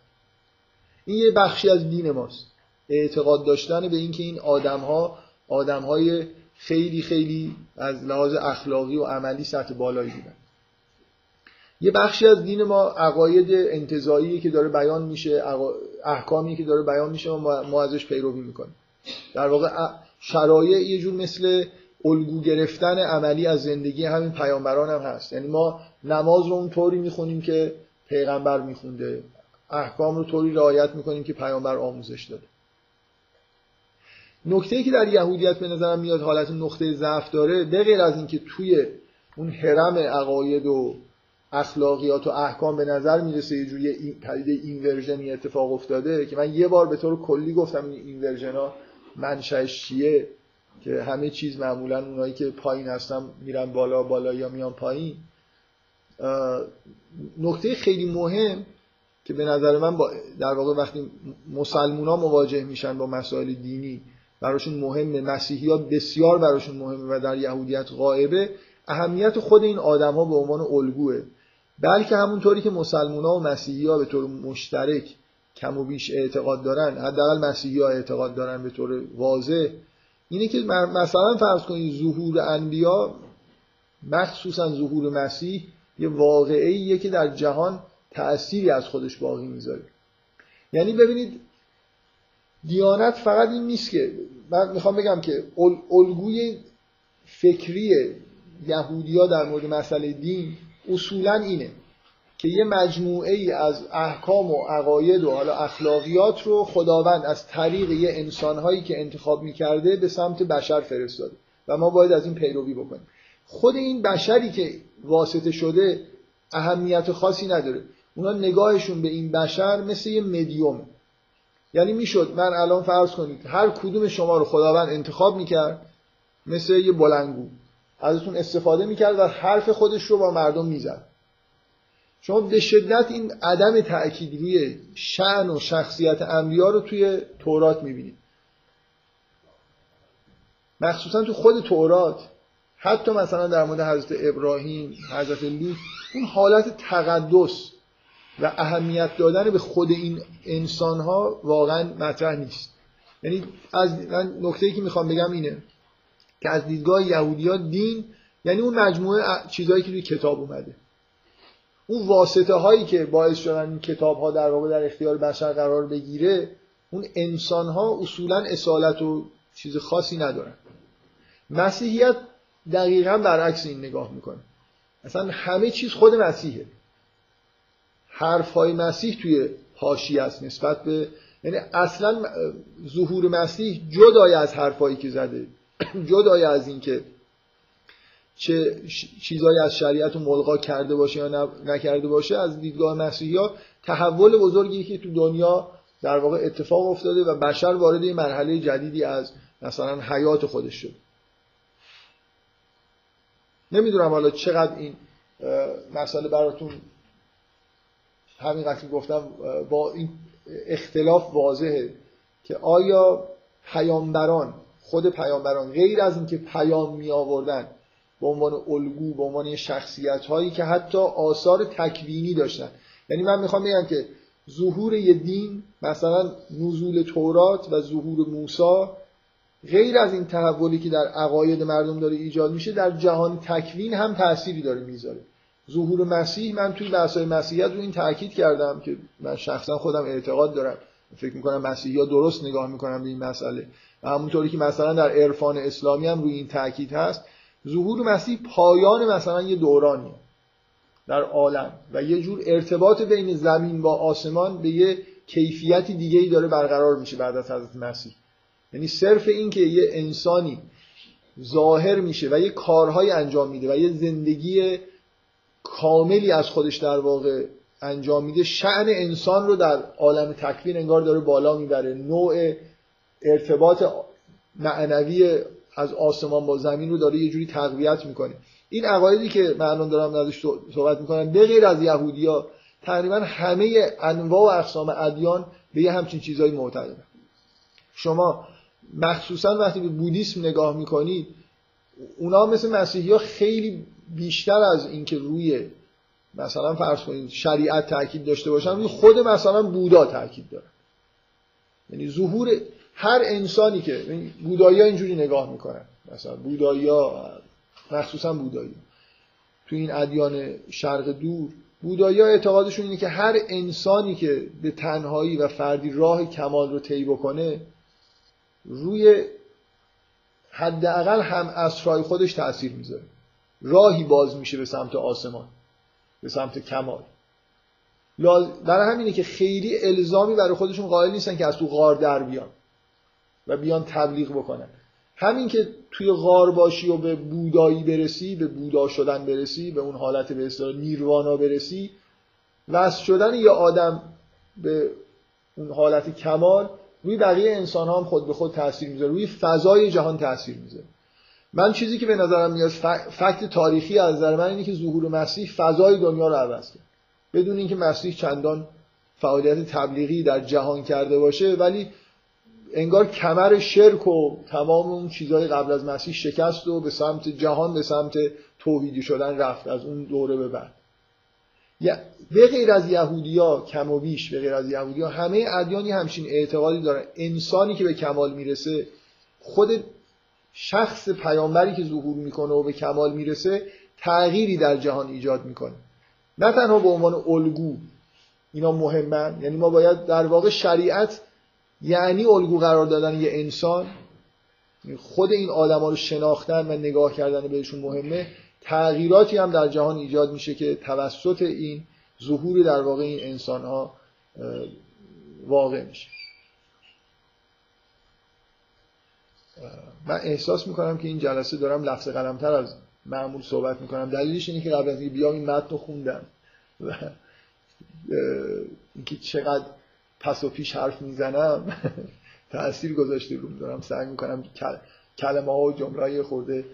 این یه بخشی از دین ماست. اعتقاد داشتن به اینکه این آدمها آدمهای خیلی خیلی از لحاظ اخلاقی و عملی سطح بالایی بودن. یه بخشی از دین ما عقاید انتظایی که داره بیان میشه احکامی که داره بیان میشه ما, ما ازش پیروی می‌کنیم. در واقع شرایع یه جور مثل الگو گرفتن عملی از زندگی همین پیامبران هم هست. یعنی ما نماز رو اون طوری می‌خونیم که پیغمبر میخونده. احکام رو طوری رعایت می‌کنیم که پیامبر آموزش داده. نکته که در یهودیت به نظرم میاد حالت نقطه ضعف داره به غیر از اینکه توی اون حرم عقاید و اخلاقیات و احکام به نظر می‌رسه یه جوری پدیده اینورژنی اتفاق افتاده که من یه بار به طور کلی گفتم این اینورژن ها منشأش چیه که همه چیز معمولا اونایی که پایین هستن میرن بالا بالا یا میان پایین. نکته خیلی مهم که به نظر من با در واقع وقتی مسلمونا مواجه میشن با مسائل دینی براشون مهمه. مسیحی ها بسیار براشون مهمه و در یهودیت غائبه. اهمیت خود این آدم ها به عنوان الگوه. بلکه همونطوری که مسلمونا و مسیحی ها به طور مشترک کم و بیش اعتقاد دارن حداقل مسیحی ها اعتقاد دارن به طور واضح اینه که مثلا فرض کنید ظهور انبیا مخصوصا ظهور مسیح یه واقعیه که در جهان تأثیری از خودش باقی می‌ذاره. یعنی ببینید دیانت فقط این نیست که من می‌خوام بگم که الگوی فکری یهودیا در مورد مسئله دین اصولا اینه. که یه مجموعه ای از احکام و عقاید و حالا اخلاقیات رو خداوند از طریق یه انسانهایی که انتخاب می‌کرده به سمت بشر فرستاده و ما باید از این پیروی بکنیم. خود این بشری که واسطه شده اهمیت خاصی نداره. اونا نگاهشون به این بشر مثل یه مدیوم. یعنی می‌شد من الان فرض کنید هر کدوم شما رو خداوند انتخاب می‌کرد مثل یه بلنگو. ازتون استفاده می‌کرد و حرف خودش رو با مردم می‌زد. شما به شدت این عدم تأکید روی و شخصیت انبیا رو توی تورات می‌بینید. مخصوصا تو خود تورات حتی مثلا در مورد حضرت ابراهیم حضرت لوط اون حالت تقدس و اهمیت دادن به خود این انسان ها واقعا مطرح نیست. یعنی از من نکته ای که می‌خوام بگم اینه که از دیدگاه یهودی دین یعنی اون مجموعه چیزهایی که توی کتاب اومده. اون واسطه هایی که باعث شدن این کتاب ها در واقع در اختیار بشر قرار بگیره اون انسان ها اصولا اصالت و چیز خاصی ندارن. مسیحیت دقیقا برعکس این نگاه می‌کنه. اصلا همه چیز خود مسیحه. حرف های مسیح توی حاشیه است نسبت به یعنی اصلا ظهور مسیح جدای از حرفایی که زده جدای از اینکه چه چیزایی از شریعت رو ملغا کرده باشه یا نکرده باشه از دیدگاه مسیحی ها تحول بزرگی که تو دنیا در واقع اتفاق افتاده و بشر وارد یه مرحله جدیدی از مثلا حیات خودش شد. نمی‌دونم حالا چقدر این مسئله براتون همین که گفتم با این اختلاف واضحه که آیا پیامبران خود پیامبران غیر از اینکه پیام می آوردن به عنوان الگو به عنوان شخصیت هایی که حتی آثار تکوینی داشتن. یعنی من می‌خوام بگم که ظهور یه دین مثلا نزول تورات و ظهور موسی غیر از این تحولی که در عقاید مردم داره ایجاد میشه در جهان تکوین هم تأثیری داره می‌ذاره. ظهور مسیح من توی بحث‌های مسیحیت رو این تاکید کردم که من شخصا خودم اعتقاد دارم. فکر می‌کنم مسیحی درست نگاه می‌کنم به این مسئله. و همونطوری که مثلا در عرفان اسلامی هم روی این تاکید هست. ظهور مسیح پایان مثلا یه دورانی در عالم و یه جور ارتباط بین زمین با آسمان به یه کیفیتی دیگه ای داره برقرار میشه بعد از حضرت مسیح. یعنی صرف این که یه انسانی ظاهر میشه و یه کارهای انجام میده و یه زندگی کاملی از خودش در واقع انجام میده شعن انسان رو در عالم تکوین انگار داره بالا می‌بره. نوع ارتباط معنوی از آسمان با زمین رو داره یه جوری تقویت می‌کنه. این عقایدی که من الان دارم ازش صحبت می‌کنم به غیر از یهودیا تقریبا همه انواع و اقسام ادیان به یه همچین چیزهایی معتقدن. شما مخصوصا وقتی به بودیسم نگاه می‌کنید اونا مثل مسیحی ها خیلی بیشتر از اینکه روی مثلا فرض کنید شریعت تاکید داشته باشن روی خود مثلا بودا تاکید داره یعنی ظهور هر انسانی که بودایی اینجوری نگاه می‌کنن. مثلا بودایی ها مخصوصا بودایی. تو این ادیان شرق دور بودایی ها اعتقادشون اینه که هر انسانی که به تنهایی و فردی راه کمال رو طی بکنه روی حداقل هم اسرای خودش تاثیر می‌ذاره. راهی باز میشه به سمت آسمان به سمت کمال. برای همینه که خیلی الزامی برای خودشون قائل نیستن که از تو غار در بیان. و بیان تبلیغ بکنن. همین که توی غار باشی و به بودایی برسی به بودا شدن برسی به اون حالت به اصطلاح نیروانا برسی وصل شدن یه آدم به اون حالت کمال روی بقیه انسان هم خود به خود تاثیر می‌ذاره. روی فضای جهان تاثیر می‌ذاره. من چیزی که به نظرم میاد فکت تاریخی از نظر من اینه که ظهور مسیح فضای دنیا رو عوض کرد. بدون اینکه مسیح چندان فعالیت تبلیغی در جهان کرده باشه ولی انگار کمر شرک و تمام اون چیزهای قبل از مسیح شکست و به سمت جهان به سمت توحیدی شدن رفت از اون دوره به بعد. به غیر از یهودیا کم و بیش به غیر از یهودیا همه ادیانی همچین اعتقادی دارن. انسانی که به کمال می‌رسه خود شخص پیامبری که ظهور می‌کنه و به کمال می‌رسه تغییری در جهان ایجاد می‌کنه. نه تنها به عنوان الگو اینا مهمن. یعنی ما باید در واقع شریعت یعنی الگو قرار دادن یه انسان خود این آدما رو شناختن و نگاه کردن بهشون مهمه. تغییراتی هم در جهان ایجاد میشه که توسط این ظهور در واقع این انسان ها واقع میشه. من احساس می‌کنم که این جلسه دارم لفظ قلمتر از معمول صحبت می‌کنم. دلیلش اینه که قبل از اینکه بیام این متن رو خوندم. و اینکه چقدر پس و پیش حرف می‌زنم (laughs) تاثیر گذاشته روم دارم سعی می‌کنم کلمه ها و جمله خورده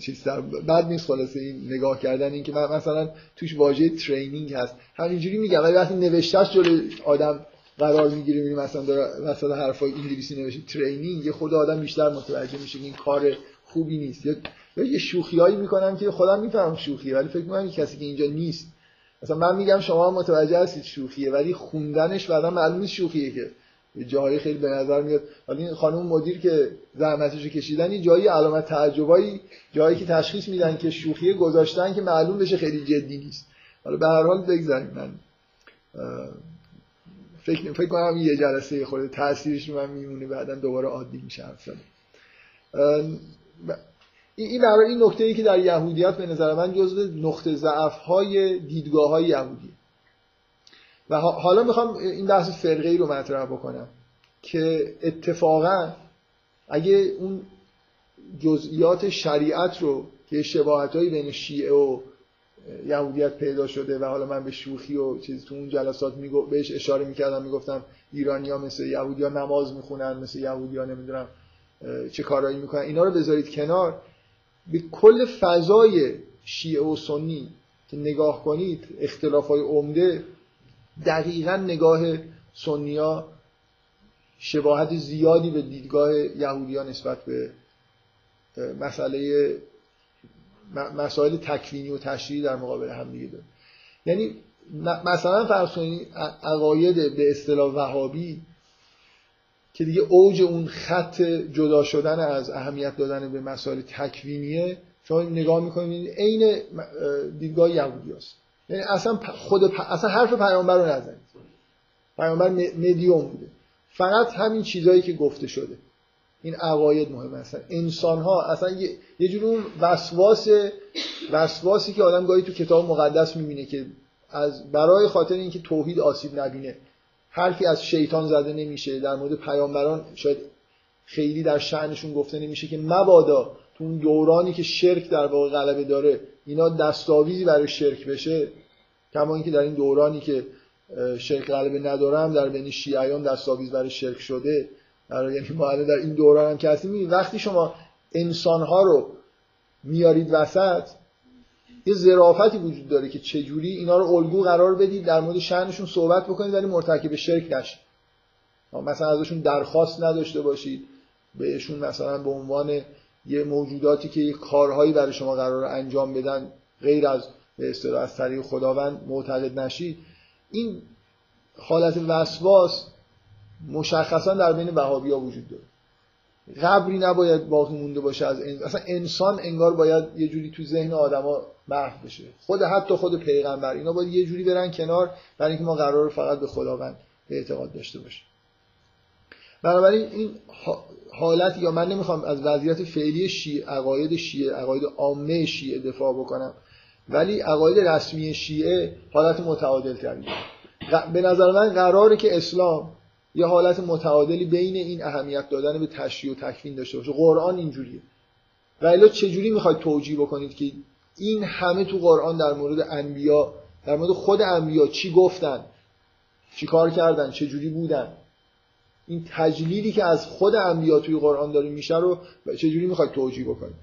چیز در بعد نیست خلاصه این نگاه کردن این که مثلا توش واژه ترینینگ هست. همینجوری میگم ولی وقتی نوشتهش جلوی آدم قرار می‌گیره می‌بینی مثلا داره مثلا حرفای انگلیسی نوشته ترینینگ یه خود آدم بیشتر متوجه میشه این کار خوبی نیست. یا یه شوخیایی می‌کنم که خودم می‌فهمم شوخیه ولی فکر می‌کنم کسی که اینجا نیست مثلا من میگم شما متوجه هستید شوخیه ولی خوندنش بعدا معلوم نیست شوخیه که جایی خیلی به نظر میاد. ولی این خانم مدیر که زحمتش رو کشیدن جایی علامت تعجبایی جایی که تشخیص میدن که شوخی گذاشتن که معلوم بشه خیلی جدی نیست. حالا به هر حال بگذاریم. من فکر فکر کنم یه جلسه خورده تاثیرش من میمونه بعدا دوباره عادی میشه این برای این نکته ای که در یهودیت به نظر من جزو نقطه ضعف های دیدگاه های یهودی و حالا می‌خوام این بحث فرقه ای رو مطرح بکنم که اتفاقا اگه اون جزئیات شریعت رو که شباهت هایی بین شیعه و یهودیت پیدا شده و حالا من به شوخی و چیز تو اون جلسات میگو بهش اشاره می‌کردم می‌گفتم ایرانی ها مثل یهودی ها نماز می‌خونن مثل یهودی ها نمی‌دونم چه کارایی می‌کنن. اینا رو بذارید کنار. به کل فضای شیعه و سنی که نگاه کنید اختلاف های عمده دقیقا نگاه سنیا شباهت زیادی به دیدگاه یهودی نسبت به مسئله مسائل تکوینی و تشریعی در مقابل هم دیگه داره یعنی مثلا فرض کنید عقاید به اصطلاح وهابی که دیگه اوج اون خط جدا شدن از اهمیت دادن به مسائل تکوینیه شما نگاه می‌کنید عین دیدگاه یهودی هست. یعنی اصلا خود اصلا حرف پیامبر رو نزنید. پیامبر مدیوم بوده. فقط همین چیزهایی که گفته شده. این عقاید مهم هستن انسان ها اصلا یه, یه وسواس وسواسی که آدم گاهی تو کتاب مقدس می‌بینه که از برای خاطر اینکه توحید آسیب نبینه حرفی از شیطان زده نمیشه. در مورد پیامبران شاید خیلی در شعنشون گفته نمیشه که مبادا تو اون دورانی که شرک در واقع غلبه داره اینا دستاویزی برای شرک بشه. کما اینکه در این دورانی که شرک غلبه ندارم در بین شیعیان دستاویز برای شرک شده. در یعنی ما در این دوران هم هستیم وقتی شما انسانها رو میارید وسط یه ظرافتی وجود داره که چجوری اینا رو الگو قرار بدید در مورد شأنشون صحبت بکنید ولی مرتکب شرک نشید. مثلا ازشون درخواست نداشته باشید. بهشون مثلا به عنوان یه موجوداتی که یه کارهایی برای شما قرار انجام بدن غیر از به اصطلاح از طریق خداوند معتقد نشید. این حالت وسواس مشخصا در بین وهابیا وجود داره. قبری نباید باقی مونده باشه از انسان. اصلا انسان انگار باید یه جوری تو ذهن آدما محو بشه خود حتی خود پیغمبر اینا باید یه جوری برن کنار برای اینکه ما قرار فقط به خداوند اعتقاد داشته باشیم بنابراین این حالت یا من نمی‌خوام از وضعیت فعلی شیعه عقاید شیعه عقاید عامه شیعه دفاع بکنم ولی عقاید رسمی شیعه حالت متعادل تری به نظر من قراره که اسلام یه حالت متعادلی بین این اهمیت دادن به تشریع و تکوین داشته باشه. قرآن اینجوریه. و الا چجوری می‌خواید توجیه بکنید که این همه تو قرآن در مورد انبیا در مورد خود انبیا چی گفتن؟ چی کار کردن؟ چجوری بودن؟ این تجلیلی که از خود انبیا توی قرآن داره میشه رو چجوری می‌خواید توجیه بکنید؟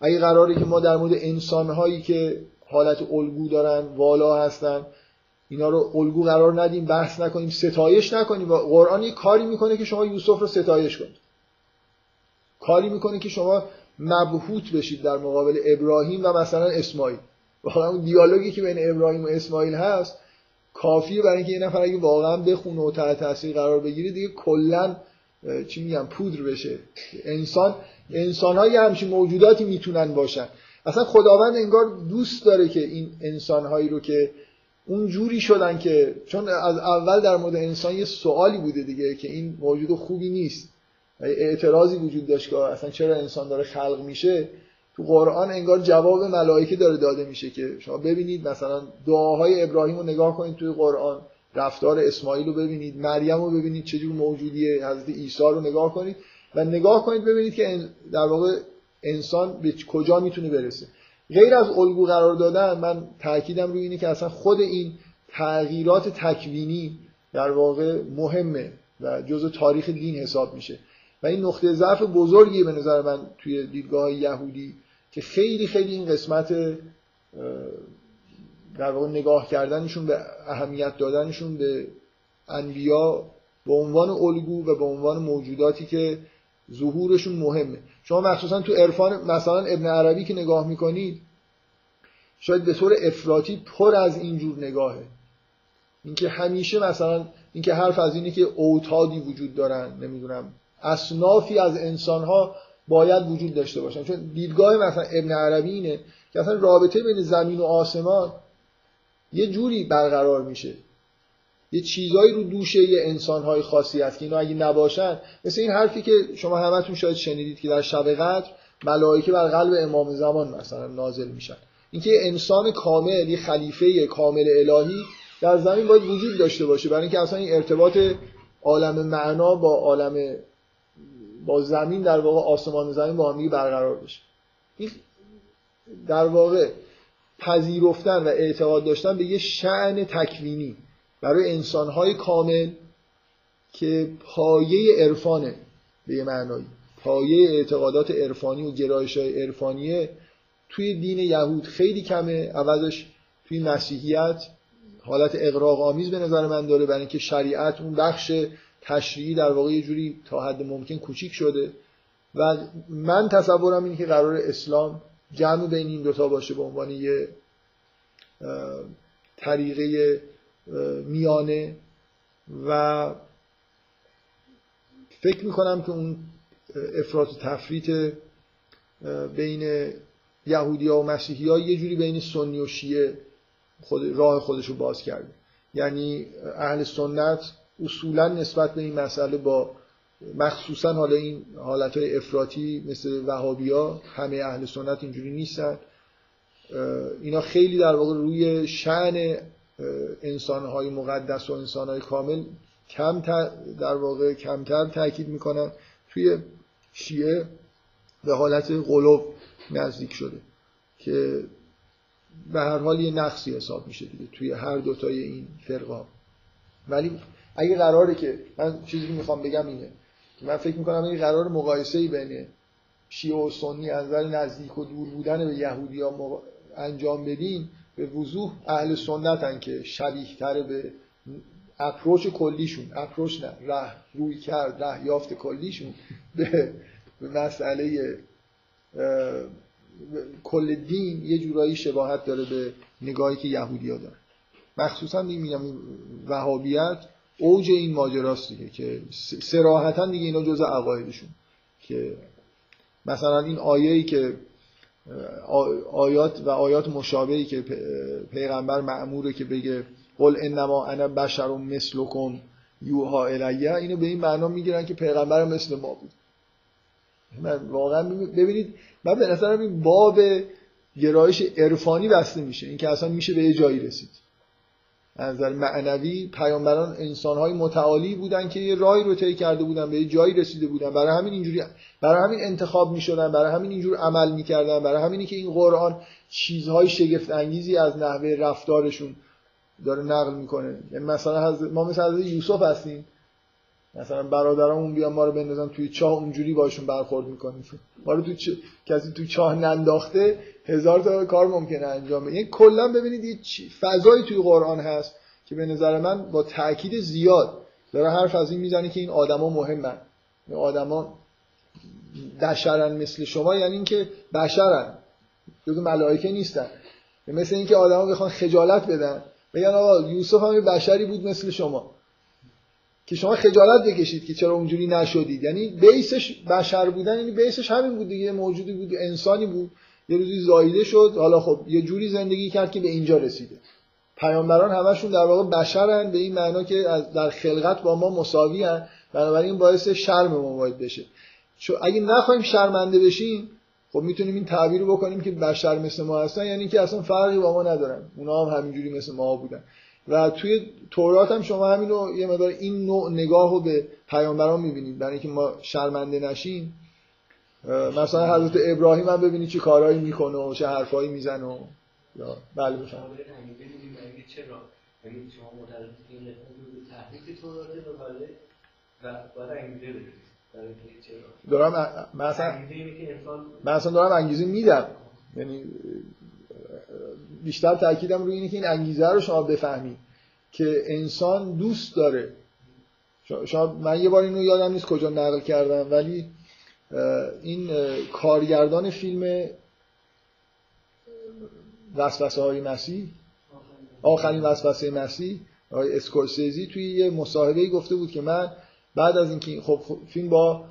اگه قراره که ما در مورد انسانهایی که حالت الگو دارن والا هستن اینا رو الگو قرار ندیم بحث نکنیم ستایش نکنیم. و قرآن یه کاری می‌کنه که شما یوسف رو ستایش کنید. کاری می‌کنه که شما مبهوت بشید در مقابل ابراهیم و مثلا اسماعیل. واقعا اون دیالوگی که بین ابراهیم و اسماعیل هست کافیه برای اینکه یه نفر اگه واقعا بخونه و تحت تاثیر قرار بگیره دیگه کلا چی میگم پودر بشه. انسان انسان های همچین موجوداتی می‌تونن باشن. اصلا خداوند انگار دوست داره که این انسان هایی رو که اون جوری شدن که چون از اول در مورد انسان یه سوالی بوده دیگه که این موجود خوبی نیست. اعتراضی وجود داشت که اصلا چرا انسان داره خلق میشه؟ تو قرآن انگار جواب ملائکه داره داده میشه که شما ببینید مثلا دعاهای ابراهیم رو نگاه کنید توی قرآن رفتار اسماعیل رو ببینید مریم رو ببینید چجور موجودیه حضرت عیسی رو نگاه کنید و نگاه کنید ببینید که در واقع انسان به کجا می‌تونه برسه. غیر از الگو قرار دادن من تاکیدم روی اینه که اصلا خود این تغییرات تکوینی در واقع مهمه و جزء تاریخ دین حساب میشه. و این نقطه ضعف بزرگی به نظر من توی دیدگاه یهودی که خیلی خیلی این قسمت در واقع نگاه کردنشون به اهمیت دادنشون به انبیا به عنوان الگو و به عنوان موجوداتی که ظهورشون مهمه. شما مخصوصا تو عرفان مثلا ابن عربی که نگاه می‌کنید شاید به طور افراطی پر از اینجور نگاهه. اینکه همیشه مثلا اینکه حرف از اینه که اوتادی وجود دارن نمی‌دونم اصنافی از انسانها باید وجود داشته باشن. چون دیدگاه مثلا ابن عربی اینه که اصلا رابطه بین زمین و آسمان یه جوری برقرار میشه. یه چیزایی رو دوشه یه انسانهای خاصی هست که اینا اگه نباشن مثل این حرفی که شما همتون شاید شنیدید که در شب قدر ملائکه بر قلب امام زمان مثلا نازل میشن. اینکه انسان کامل یه خلیفه کامل الهی در زمین باید وجود داشته باشه. برای اینکه اصلا این ارتباط عالم معنا با عالم با زمین در واقع آسمان زمین با هم برقرار بشه. این در واقع پذیرفتن و اعتقاد داشتن به یه شعن تکوینی. برای انسانهای کامل که پایه عرفانه به یه معنایی پایه اعتقادات عرفانی و گرایش های عرفانیه توی دین یهود خیلی کمه. عوضش توی مسیحیت حالت اقراق آمیز به نظر من داره برای اینکه شریعت اون بخش تشریعی در واقع یه جوری تا حد ممکن کوچیک شده. و من تصورم اینه که قرار اسلام جمع بین این دوتا باشه به عنوان یه طریقه میانه و فکر می‌کنم که اون افراط و تفریط بین یهودی ها و مسیحی ها یه جوری بین سنی و شیعه خود راه خودش رو باز کرده. یعنی اهل سنت اصولا نسبت به این مسئله با مخصوصا حالا این حالت های افراطی مثل وهابی ها همه اهل سنت اینجوری نیستن. اینا خیلی در واقع روی شعن انسانهای مقدس و انسانهای کامل کم در واقع کمتر تاکید می‌کنن توی شیعه به حالت قلوب نزدیک شده که به هر حال یه نقصی حساب میشه دیگه توی هر دوتای این فرقا. ولی اگه قراره که من چیزی که می‌خوام بگم اینه من فکر می‌کنم این قرار مقایسه ای بین شیعه و سنی از نظر نزدیک و دور بودن به یهودی انجام بدیم به وضوح اهل سنتن که شبیه تره به اپروچ کلیشون اپروچ نه ره روی کرد ره یافت کلیشون به, مسئله کل دین یه جورایی شباهت داره به نگاهی که یهودی ها دارن. مخصوصا دیگه میگم وهابیت اوج این ماجراست دیگه که سراحتا دیگه اینا جز عقایدشون که مثلا این آیه‌ای که آیات و آیات مشابهی که پیغمبر معموره که بگه قل انما انا بشر مثلکم یوها الیه اینو به این معنا می‌گیرن که پیغمبر مثل ما بود. من واقعا ببینید من به نظرم این باب گرایش عرفانی بسته میشه. این که اصلا میشه به یه جایی رسید. نظر معنوی پیامبران انسانهای متعالی بودن که یه راهی رو طی کرده بودن به یه جایی رسیده بودن. برای همین اینجوری برای همین انتخاب می‌شدن برای همین اینجور عمل می‌کردن برای همینی که این قرآن چیزهای شگفت انگیزی از نحوه رفتارشون داره نقل می‌کنه. یعنی مثلا ما مثلا حضرت یوسف هستیم. مثلا برادرامون بیان ما رو بندازن توی چاه اونجوری باشون برخورد می‌کنیم. ما رو توی چ... کسی توی چاه ننداخته هزار تا کار ممکنه انجام بده. یعنی کلا ببینید یه فضایی توی قرآن هست که به نظر من با تاکید زیاد داره حرف از این می‌زنه که این آدما مهمن. این آدما بشرن مثل شما یعنی اینکه بشرن. جز ملائکه نیستن. مثل اینکه آدما بخوان خجالت بدن. بگن آقا یوسف هم بشری بود مثل شما. که شما خجالت بکشید که چرا اونجوری نشدید. یعنی بیسش بشر بودن یعنی بیسش همین بود دیگه موجودی بود انسانی بود. یه روزی زایده شد. حالا خب یه جوری زندگی کرد که به اینجا رسیده. پیامبران همشون در واقع بشرن به این معنا که از در خلقت با ما مساوی هن. بنابراین باعث شرم ما باید بشه. چون اگه نخوایم شرمنده بشیم خب می‌تونیم این تعبیر رو بکنیم که بشر مثل ما هستن یعنی که اصلا فرقی با ما ندارن. اونا هم همینجوری مثل ما بودن. و توی تورات هم شما همین رو یه مقدار این نوع نگاه رو به پیامبران می‌بینید. برای اینکه ما شرمنده نشیم مثلا حضرت ابراهیم هم ببینید چه کارهایی می‌کنه و چه حرفایی می‌زنه و یا بله چرا؟ یعنی باید انگیزه بدید. دارم مثلا من اصلا دارم انگیزه میدم. یعنی بیشتر تاکیدم روی اینه که این انگیزه رو شما بفهمید که انسان دوست داره. شما من یه بار اینو یادم نیست کجا نقل کردم ولی این کارگردان فیلم وسوسه های مسیح آخرین وسوسه مسیح اسکورسیزی توی یه مصاحبه گفته بود که من بعد از اینکه خب فیلم با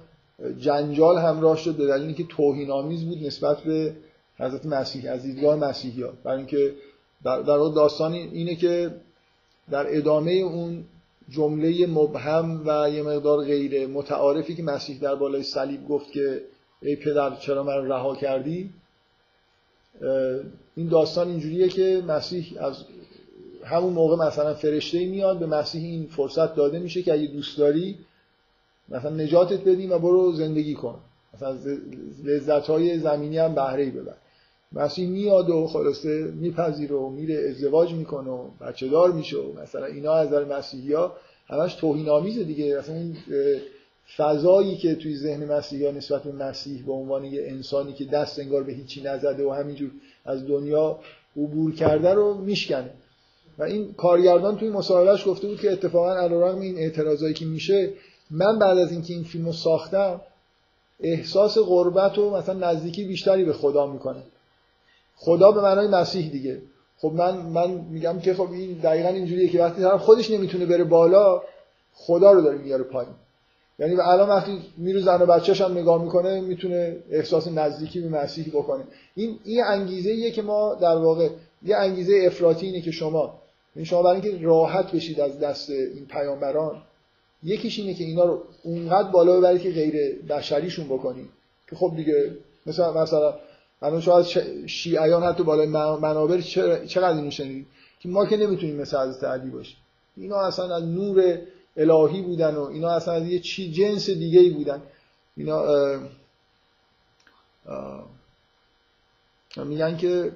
جنجال همراه شد به دلیل اینکه توهین آمیز بود نسبت به حضرت مسیح از دیدگاه مسیحی ها برای اینکه در, در داستان اینه که در ادامه اون جمله مبهم و یه مقدار غیر متعارفی که مسیح در بالای صلیب گفت که ای پدر چرا من رها کردی؟ این داستان اینجوریه که مسیح از همون موقع مثلا فرشته میاد به مسیح این فرصت داده میشه که اگه دوست داری مثلا نجاتت بدیم و برو زندگی کن. مثلا لذت های زمینی هم بهره ببر. مسیح میاد و خلاصه میپذیره و میره ازدواج می‌کنه و بچه دار میشه و مثلا اینا از نظر مسیحی ها همش توهین آمیزه دیگه. مثلا این فضایی که توی ذهن مسیحی ها نسبت به مسیح به عنوان یه انسانی که دست انگار به هیچی نزده و همینجور از دنیا عبور کرده رو میشکنه. و این کارگردان توی مصاحبهش گفته بود که اتفاقا علیرغم این اعتراضایی که میشه من بعد از اینکه این فیلمو ساختم احساس غربت و مثلا نزدیکی بیشتری به خدا می‌کنه. خدا به معنای مسیح دیگه. خب من من میگم که خب این دقیقا اینجوریه که وقتی طرف خودش نمی‌تونه بره بالا خدا رو داره میاره پایین. یعنی الان وقتی میره زن و بچه‌ش هم نگاه می‌کنه می‌تونه احساس نزدیکی به مسیح بکنه. این این انگیزه ایه که ما در واقع یه انگیزه افراطی اینه که شما این یعنی شما برای اینکه راحت بشید از دست این پیامبران یکیش اینه که اینا رو اونقدر بالا ببرید که غیر بشریشون بکنید. که خب دیگه مثلا مثلا الان شاید شیعیان حتی بالای منابر چقدر اینو شنیدید که ما که نمی‌تونیم مثل حضرت علی باشیم. اینا اصلا از نور الهی بودن و اینا اصلا از یه چی جنس دیگه ای بودن. اینا اه اه میگن که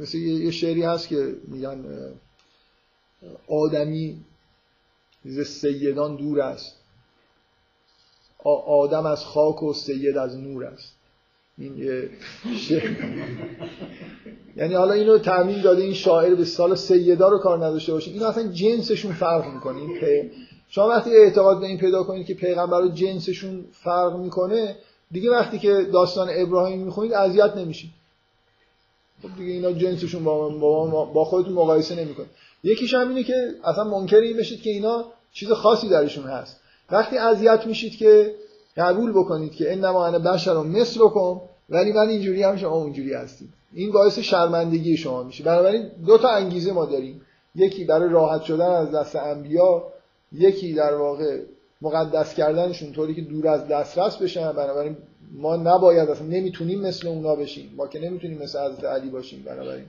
مثل یه شعری هست که میگن آدمی ز سیدان دور است. آدم از خاک و سید از نور است. این یه یعنی حالا اینو تعمین داده این شاعر به سال سیدا رو کار نداشته باشه. این اصلا جنسشون فرق می‌کنه. این شما وقتی اعتقاد به این پیدا کنید که پیغمبر جنسشون فرق می‌کنه دیگه وقتی که داستان ابراهیم می‌خونید اذیت نمیشید. خب دیگه اینا جنسشون با, با, با خودتون مقایسه نمی‌کنه یکیش هم اینه که اصلا منکر این بشید که اینا چیز خاصی درشون هست. وقتی اذیت میشید که قبول بکنید که انما انا بشر مثل بکن ولی من اینجوری هم شما اونجوری هستید. این باعث شرمندگی شما میشه. بنابراین دو تا انگیزه ما داریم. یکی برای راحت شدن از دست انبیا یکی در واقع مقدس کردنشون طوری که دور از دسترس بشن. بنابراین ما نباید اصلا نمی‌تونیم مثل اونا بشیم. ما که نمی‌تونیم مثل حضرت علی باشیم. بنابراین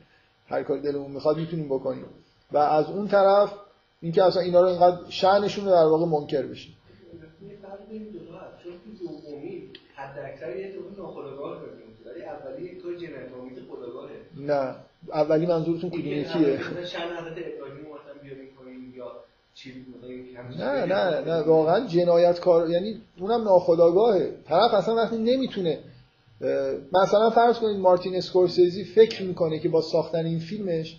هر کاری دلمون می‌خواد می‌تونیم بکنیم. و از اون طرف اینکه اصلا اینا رو اینقدر شأنشون رو در واقع منکر بشیم. نه اولی منظورتون کدوم یکیه؟ نه نه نه واقعا جنایتکار یعنی اونم ناخداگاهه طرف اصلا وقتی نمی‌تونه مثلا فرض کنید مارتین اسکورسیزی فکر می‌کنه که با ساختن این فیلمش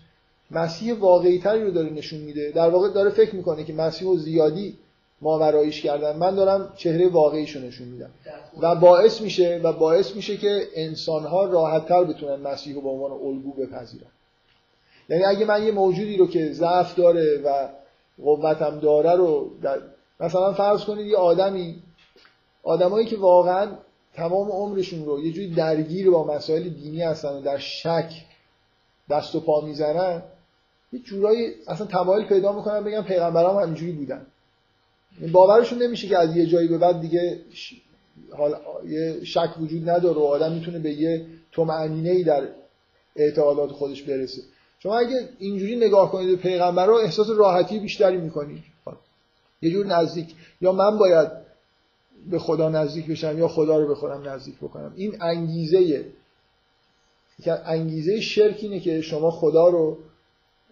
مسیح واقعی تری رو داره نشون میده. در واقع داره فکر می‌کنه که مسیح و زیادی ماوراییش کردن. من دارم چهره واقعیشو نشون میدم. و باعث میشه و باعث میشه که انسانها راحتتر بتونن مسیح رو به عنوان الگو بپذیرن. یعنی اگه من یه موجودی رو که ضعف داره و قوتم داره رو در... مثلا فرض کنید یه آدمی آدمایی که واقعا تمام عمرشون رو یه جوری درگیر با مسائل دینی هستن و در شک دست و پا می‌زنن یه جورایی اصلا تمایل پیدا می‌کنن بگن پیغمبرام همینجوری بودن. باورشون نمیشه که از یه جایی به بعد دیگه حال یه شک وجود نداره و آدم می‌تونه به یه طمأنینه ای در اعتقادات خودش برسه. شما اگه اینجوری نگاه کنید به پیغمبر رو احساس راحتی بیشتری می‌کنید یه جور نزدیک. یا من باید به خدا نزدیک بشم یا خدا رو به خودم نزدیک بکنم. این انگیزه انگیزه شرک اینه که شما خدا رو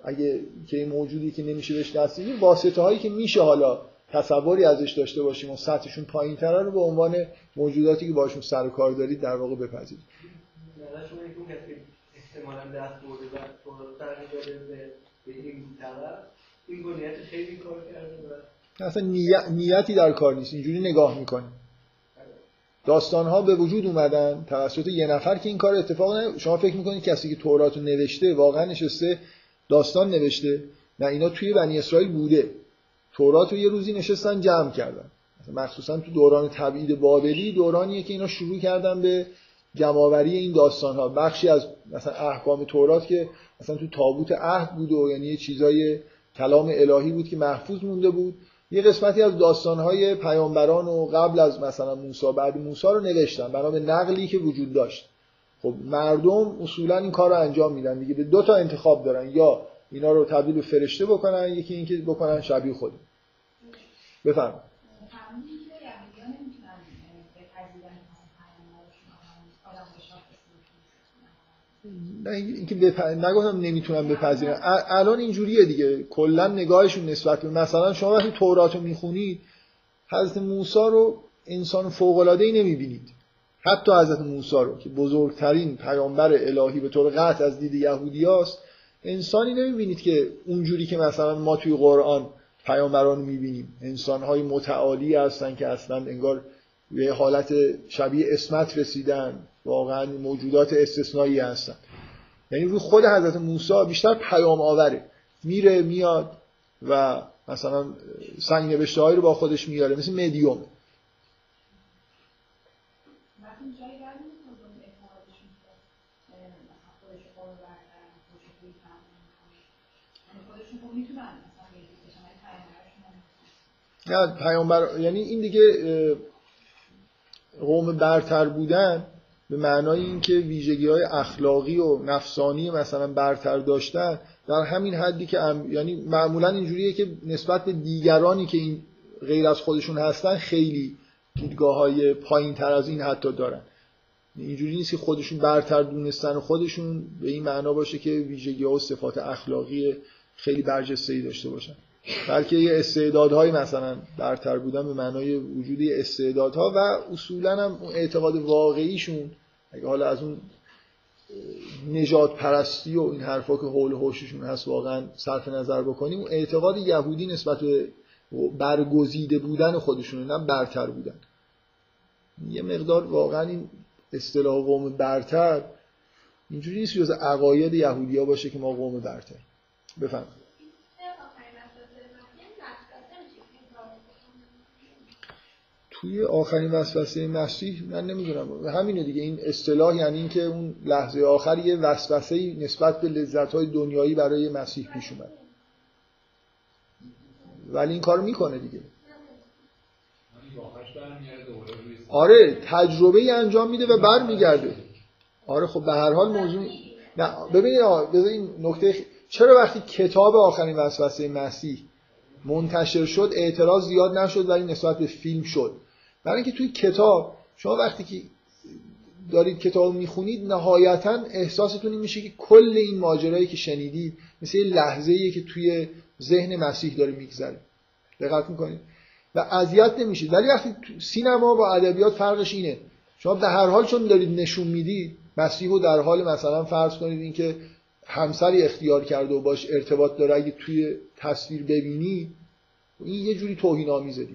اگه که موجودی که نمیشه بهش دست واسطه هایی که میشه حالا تصوری ازش داشته باشیم و سطحشون پایین تره رو به عنوان موجوداتی که باشون سر و کار دارید در واقع بپذیرید. اصلا نیتی در کار نیست اینجوری نگاه می‌کنیم داستان ها به وجود اومدن توسط یه نفر که این کار اتفاق نه شما فکر می‌کنید کسی که تورات نوشته واقعا نشسته داستان نوشته نه اینا توی بنی اسرائیل بوده. تورات رو یه روزی نشستن جمع کردن. مخصوصا تو دوران تبعید بابلی دورانیه که اینا شروع کردن به جمعآوری این داستان ها بخشی از مثلا احکام تورات که مثلا تو تابوت عهد بود و یعنی یه چیزای کلام الهی بود که محفوظ مونده بود. یه قسمتی از داستان های پیامبران و قبل از مثلا موسی بعد موسی رو نوشتن بنا به نقلی که وجود داشت. خب مردم اصولا این کار رو انجام میدن. دیگه به دو تا انتخاب دارن یا اینا رو تبدیل به فرشته بکنن یکی اینکه بکنن شبیه خود بفرمایید. نه اینکه بپ... نگفتم نمی‌تونم بپذیرم الان اینجوریه دیگه. کلا نگاهشون نسبت به مثلا شما وقتی تورات رو می‌خونید حضرت موسی رو انسان فوق العاده ای نمی‌بینید. حتی حضرت موسی رو که بزرگترین پیامبر الهی به طور قطع از دید یهودیاست انسانی نمی‌بینید که اونجوری که مثلا ما توی قرآن پیامبران می‌بینیم. انسانهای متعالی هستن که اصلا انگار به حالت شبیه اسمت رسیدن. واقعا موجودات استثنایی هستن. یعنی روی خود حضرت موسی بیشتر پیام آوره. میره میاد و مثلا سنگ نوشته رو با خودش میاره. مثل مدیوم. نه پیامبر یعنی این دیگه قوم برتر بودن به معنای اینکه ویژگی های اخلاقی و نفسانی مثلا برتر داشتن در همین حدی که یعنی معمولا اینجوریه که نسبت به دیگرانی که این غیر از خودشون هستن خیلی دیدگاه های پایین تر از این حتی دارن. اینجوری نیست که خودشون برتر دونستن خودشون به این معنا باشه که ویژگی ها و صفات اخلاقی خیلی برجسته داشته باشن. بلکه یه استعدادهای مثلا برتر بودن به معنای وجود یه استعدادها و اصولا هم اون اعتقاد واقعیشون اگه حالا از اون نجات پرستی و این حرفا که حول حوششون هست واقعا صرف نظر بکنیم اون اعتقاد یهودی نسبت به برگزیده بودن خودشون نه برتر بودن. یه مقدار واقعا این اصطلاح قوم برتر اینجوری نیست جز عقاید یهودی ها باشه که ما قوم برتر بفهم توی آخرین وسوسه مسیح من نمی‌دونم. همینه دیگه. این اصطلاح یعنی اینکه اون لحظه آخر یه وسوسه نسبت به لذت های دنیایی برای مسیح پیش اومد. ولی این کار می‌کنه دیگه. آره تجربه انجام میده و برمیگرده. آره خب به هر حال موضوع نه ببینید این نکته چرا وقتی کتاب آخرین وسوسه مسیح منتشر شد اعتراض زیاد نشد ولی نسبت به فیلم شد؟ برای اینکه توی کتاب شما وقتی که دارید کتاب می‌خونید نهایتا احساستون این میشه که کل این ماجرایی که شنیدید مثل یه لحظه که توی ذهن مسیح داره میگذره. دقت می‌کنید؟ و اذیت نمیشید. ولی وقتی سینما با ادبیات فرقش اینه. شما به هر حال چون دارید نشون می‌دید مسیح رو در حال مثلا فرض کنید اینکه همسری اختیار کرده و باش ارتباط داره اگه توی تصویر ببینی این یه جوری توهین آمیزه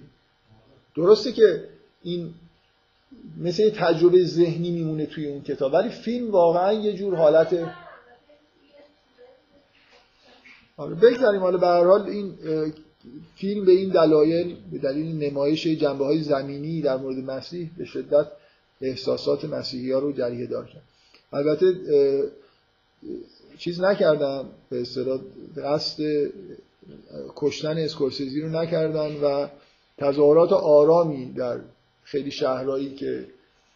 درسته که این مثل تجربه ذهنی میمونه توی اون کتاب. ولی فیلم واقعا یه جور حالت آره بگذاریم. حالا به حال این فیلم به این دلایل به دلیل نمایش جنبه های زمینی در مورد مسیح به شدت احساسات مسیحی ها رو جریه دار کرد. البته چیز نکردن به اصطلاح قصد کشتن اسکورسیزی رو نکردن و تظاهرات آرامی در خیلی شهرهایی که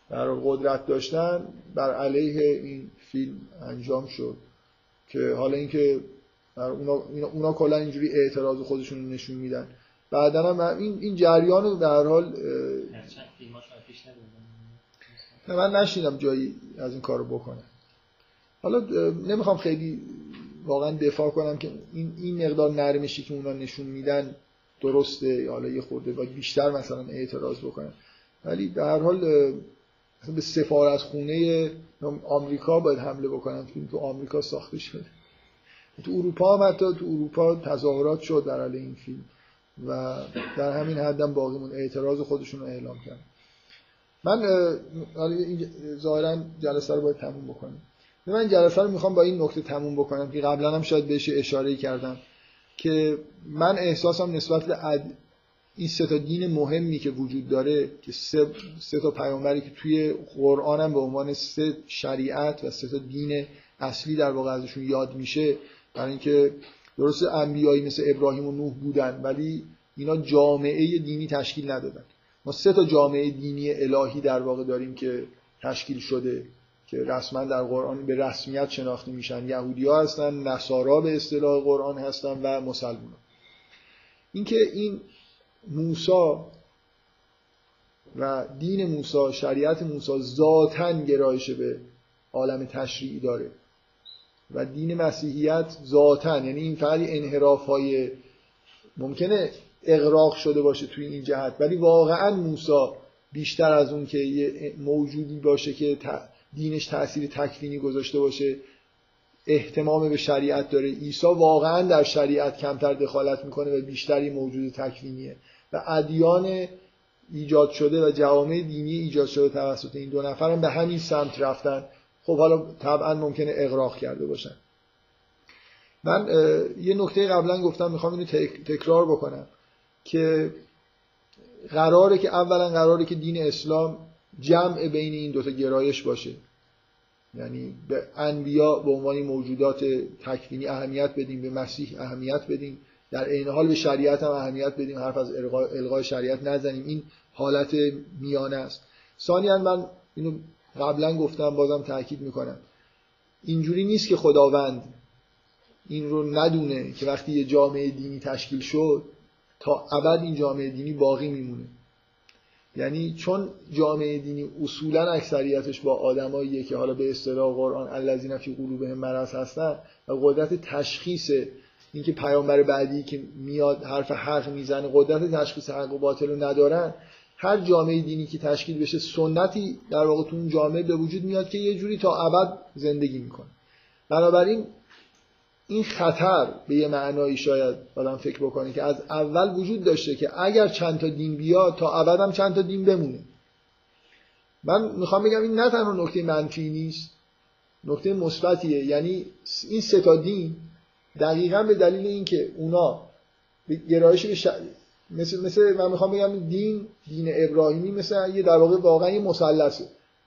در قدرت داشتن بر علیه این فیلم انجام شد که حالا اینکه اونا, اونا کلا اینجوری اعتراض خودشون نشون میدن. بعدا هم این, این جریان رو در حال من نشیدم جایی از این کارو بکنه حالا نمی‌خوام خیلی واقعا دفاع کنم که این, این مقدار نرمشی که اونا نشون میدن درسته. حالا یه خورده باید بیشتر مثلا اعتراض بکنن ولی در هر حال به سفارت خونه آمریکا باید حمله بکنن فیلم تو آمریکا ساخته شده. تو اروپا هم حتی تو اروپا تظاهرات شد در حال این فیلم و در همین حدم باقیمون. اعتراض خودشون رو اعلام کردن. من ظاهرا جلسه رو باید تموم بکنم من جلسه رو می‌خوام با این نکته تموم بکنم که قبلا هم شاید بهش اشاره کردم که من احساسم نسبت به این سه تا دین مهمی که وجود داره که سه, سه تا پیامبری که توی قرآن هم به عنوان سه شریعت و سه تا دین اصلی در واقع ازشون یاد میشه برای اینکه درست انبیایی مثل ابراهیم و نوح بودن ولی اینا جامعه دینی تشکیل ندادن. ما سه تا جامعه دینی الهی در واقع داریم که تشکیل شده که رسما در قرآن به رسمیت شناخته میشن. یهودی ها هستن نصارا به اصطلاح قرآن هستن و مسلمان اینکه این موسا و دین موسا شریعت موسا ذاتا گرایش به عالم تشریعی داره. و دین مسیحیت ذاتا یعنی این فقط انحراف های ممکنه اغراق شده باشه توی این جهت ولی واقعا موسا بیشتر از اون که یه موجودی باشه که دینش تاثیر تکوینی گذاشته باشه احتمام به شریعت داره. عیسی واقعا در شریعت کمتر دخالت می‌کنه و بیشتری موجود تکوینیه. و ادیان ایجاد شده و جوامع دینی ایجاد شده توسط این دو نفر به همین سمت رفتن. خب حالا طبعا ممکنه اغراق کرده باشن. من یه نکته قبلا گفتم می‌خوام اینو تکرار بکنم که قراره که اولا قراره که دین اسلام جمع بین این دوتا گرایش باشه. یعنی به انبیا به عنوان موجودات تکوینی اهمیت بدیم به مسیح اهمیت بدیم. در عین حال به شریعت هم اهمیت بدیم حرف از الغای شریعت نزنیم. این حالت میانه است. ثانیا من اینو قبلا گفتم بازم تاکید می‌کنم. اینجوری نیست که خداوند این رو ندونه که وقتی یه جامعه دینی تشکیل شد تا ابد این جامعه دینی باقی میمونه. یعنی چون جامعه دینی اصولا اکثریتش با آدماییه که حالا به اصطلاح قرآن الذین فی قلوبهم مرض هستن و قدرت تشخیص اینکه پیامبر بعدی که میاد حرف حق می‌زنه قدرت تشخیص حق و باطل رو ندارن هر جامعه دینی که تشکیل بشه سنتی در واقع تو اون جامعه به وجود میاد که یه جوری تا ابد زندگی می‌کنه. بنابراین این خطر به یه معنایی شاید آدم فکر بکنه که از اول وجود داشته که اگر چند تا دین بیاد تا ابد هم چند تا دین بمونه. من می‌خوام بگم این نه تنها نکته منفی نیست نکته مثبتیه. یعنی این سه تا دین دقیقا به دلیل اینکه اونا به گرایش به ش... مثل مثل من می‌خوام بگم دین دین ابراهیمی مثل یه در واقع واقعا یه مثلثه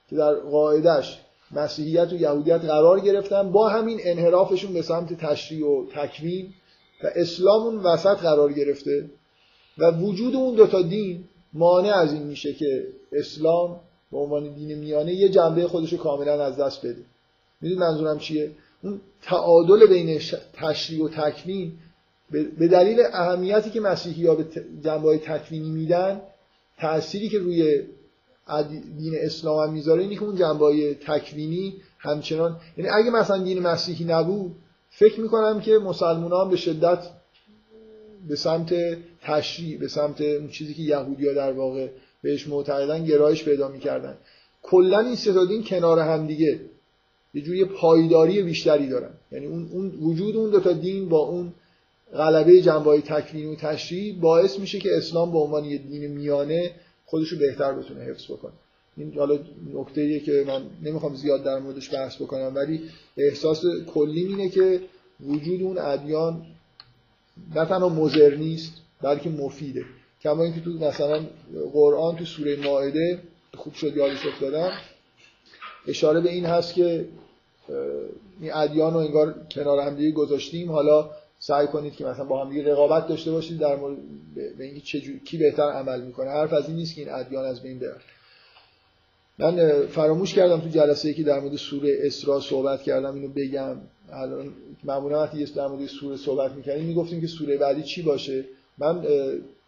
که در قاعدش مسیحیت و یهودیت قرار گرفتن. با همین انحرافشون به سمت تشریع و تکوین و اسلام اون وسط قرار گرفته و وجود اون دوتا دین مانع از این میشه که اسلام به عنوان دین میانه یه جنبه خودش رو کاملا از دست بده. می‌دونی منظورم چیه؟ اون تعادل بین تشریع و تکوین به دلیل اهمیتی که مسیحی ها به جنبه تکوینی میدن تأثیری که روی دین اسلام هم می‌ذاره اینه که اون جنبه تکوینی همچنان یعنی اگه مثلا دین مسیحی نبود فکر می‌کنم که مسلمان هم به شدت به سمت تشریع به سمت اون چیزی که یهودی ها در واقع بهش معتقدن گرایش پیدا می‌کردن. کلا این سه دین کنار هم دیگه. یه جوری پایداری بیشتری دارن. یعنی اون, اون وجود اون دو تا دین با اون غلبه جنبه تکوین و تشریع باعث میشه که اسلام به عنوان یه دین میانه خودش رو بهتر بتونه حفظ بکنه. این حالا نکته که من نمی‌خوام زیاد در موردش بحث بکنم ولی احساس کلی اینه که وجود اون ادیان نه تنها مزرنیست بلکه مفیده. کما اینکه تو مثلا قرآن تو سوره مائده خوب شد یادش افتادم اشاره به این هست که این ادیان رو انگار کنار هم دیگه گذاشتیم. حالا سعی کنید که مثلا با هم دیگه رقابت داشته باشید در مورد به اینکه چجوری کی بهتر عمل می‌کنه. حرف از این نیست که این ادیان از بین بره. من فراموش کردم تو جلسه ای که در مورد سوره اسراء صحبت کردم اینو بگم. الان معمولا وقتی در مورد سوره صحبت می‌کنیم می‌گفتیم که سوره بعدی چی باشه؟ من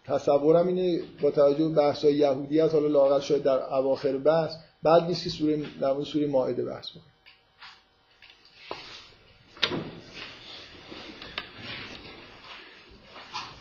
تصورم اینه با توجه به بحث‌های یهودیت حالا لاغر شاید در اواخر بحث. بعد نیست که سوره در مورد سوره مائده بحث بکنیم.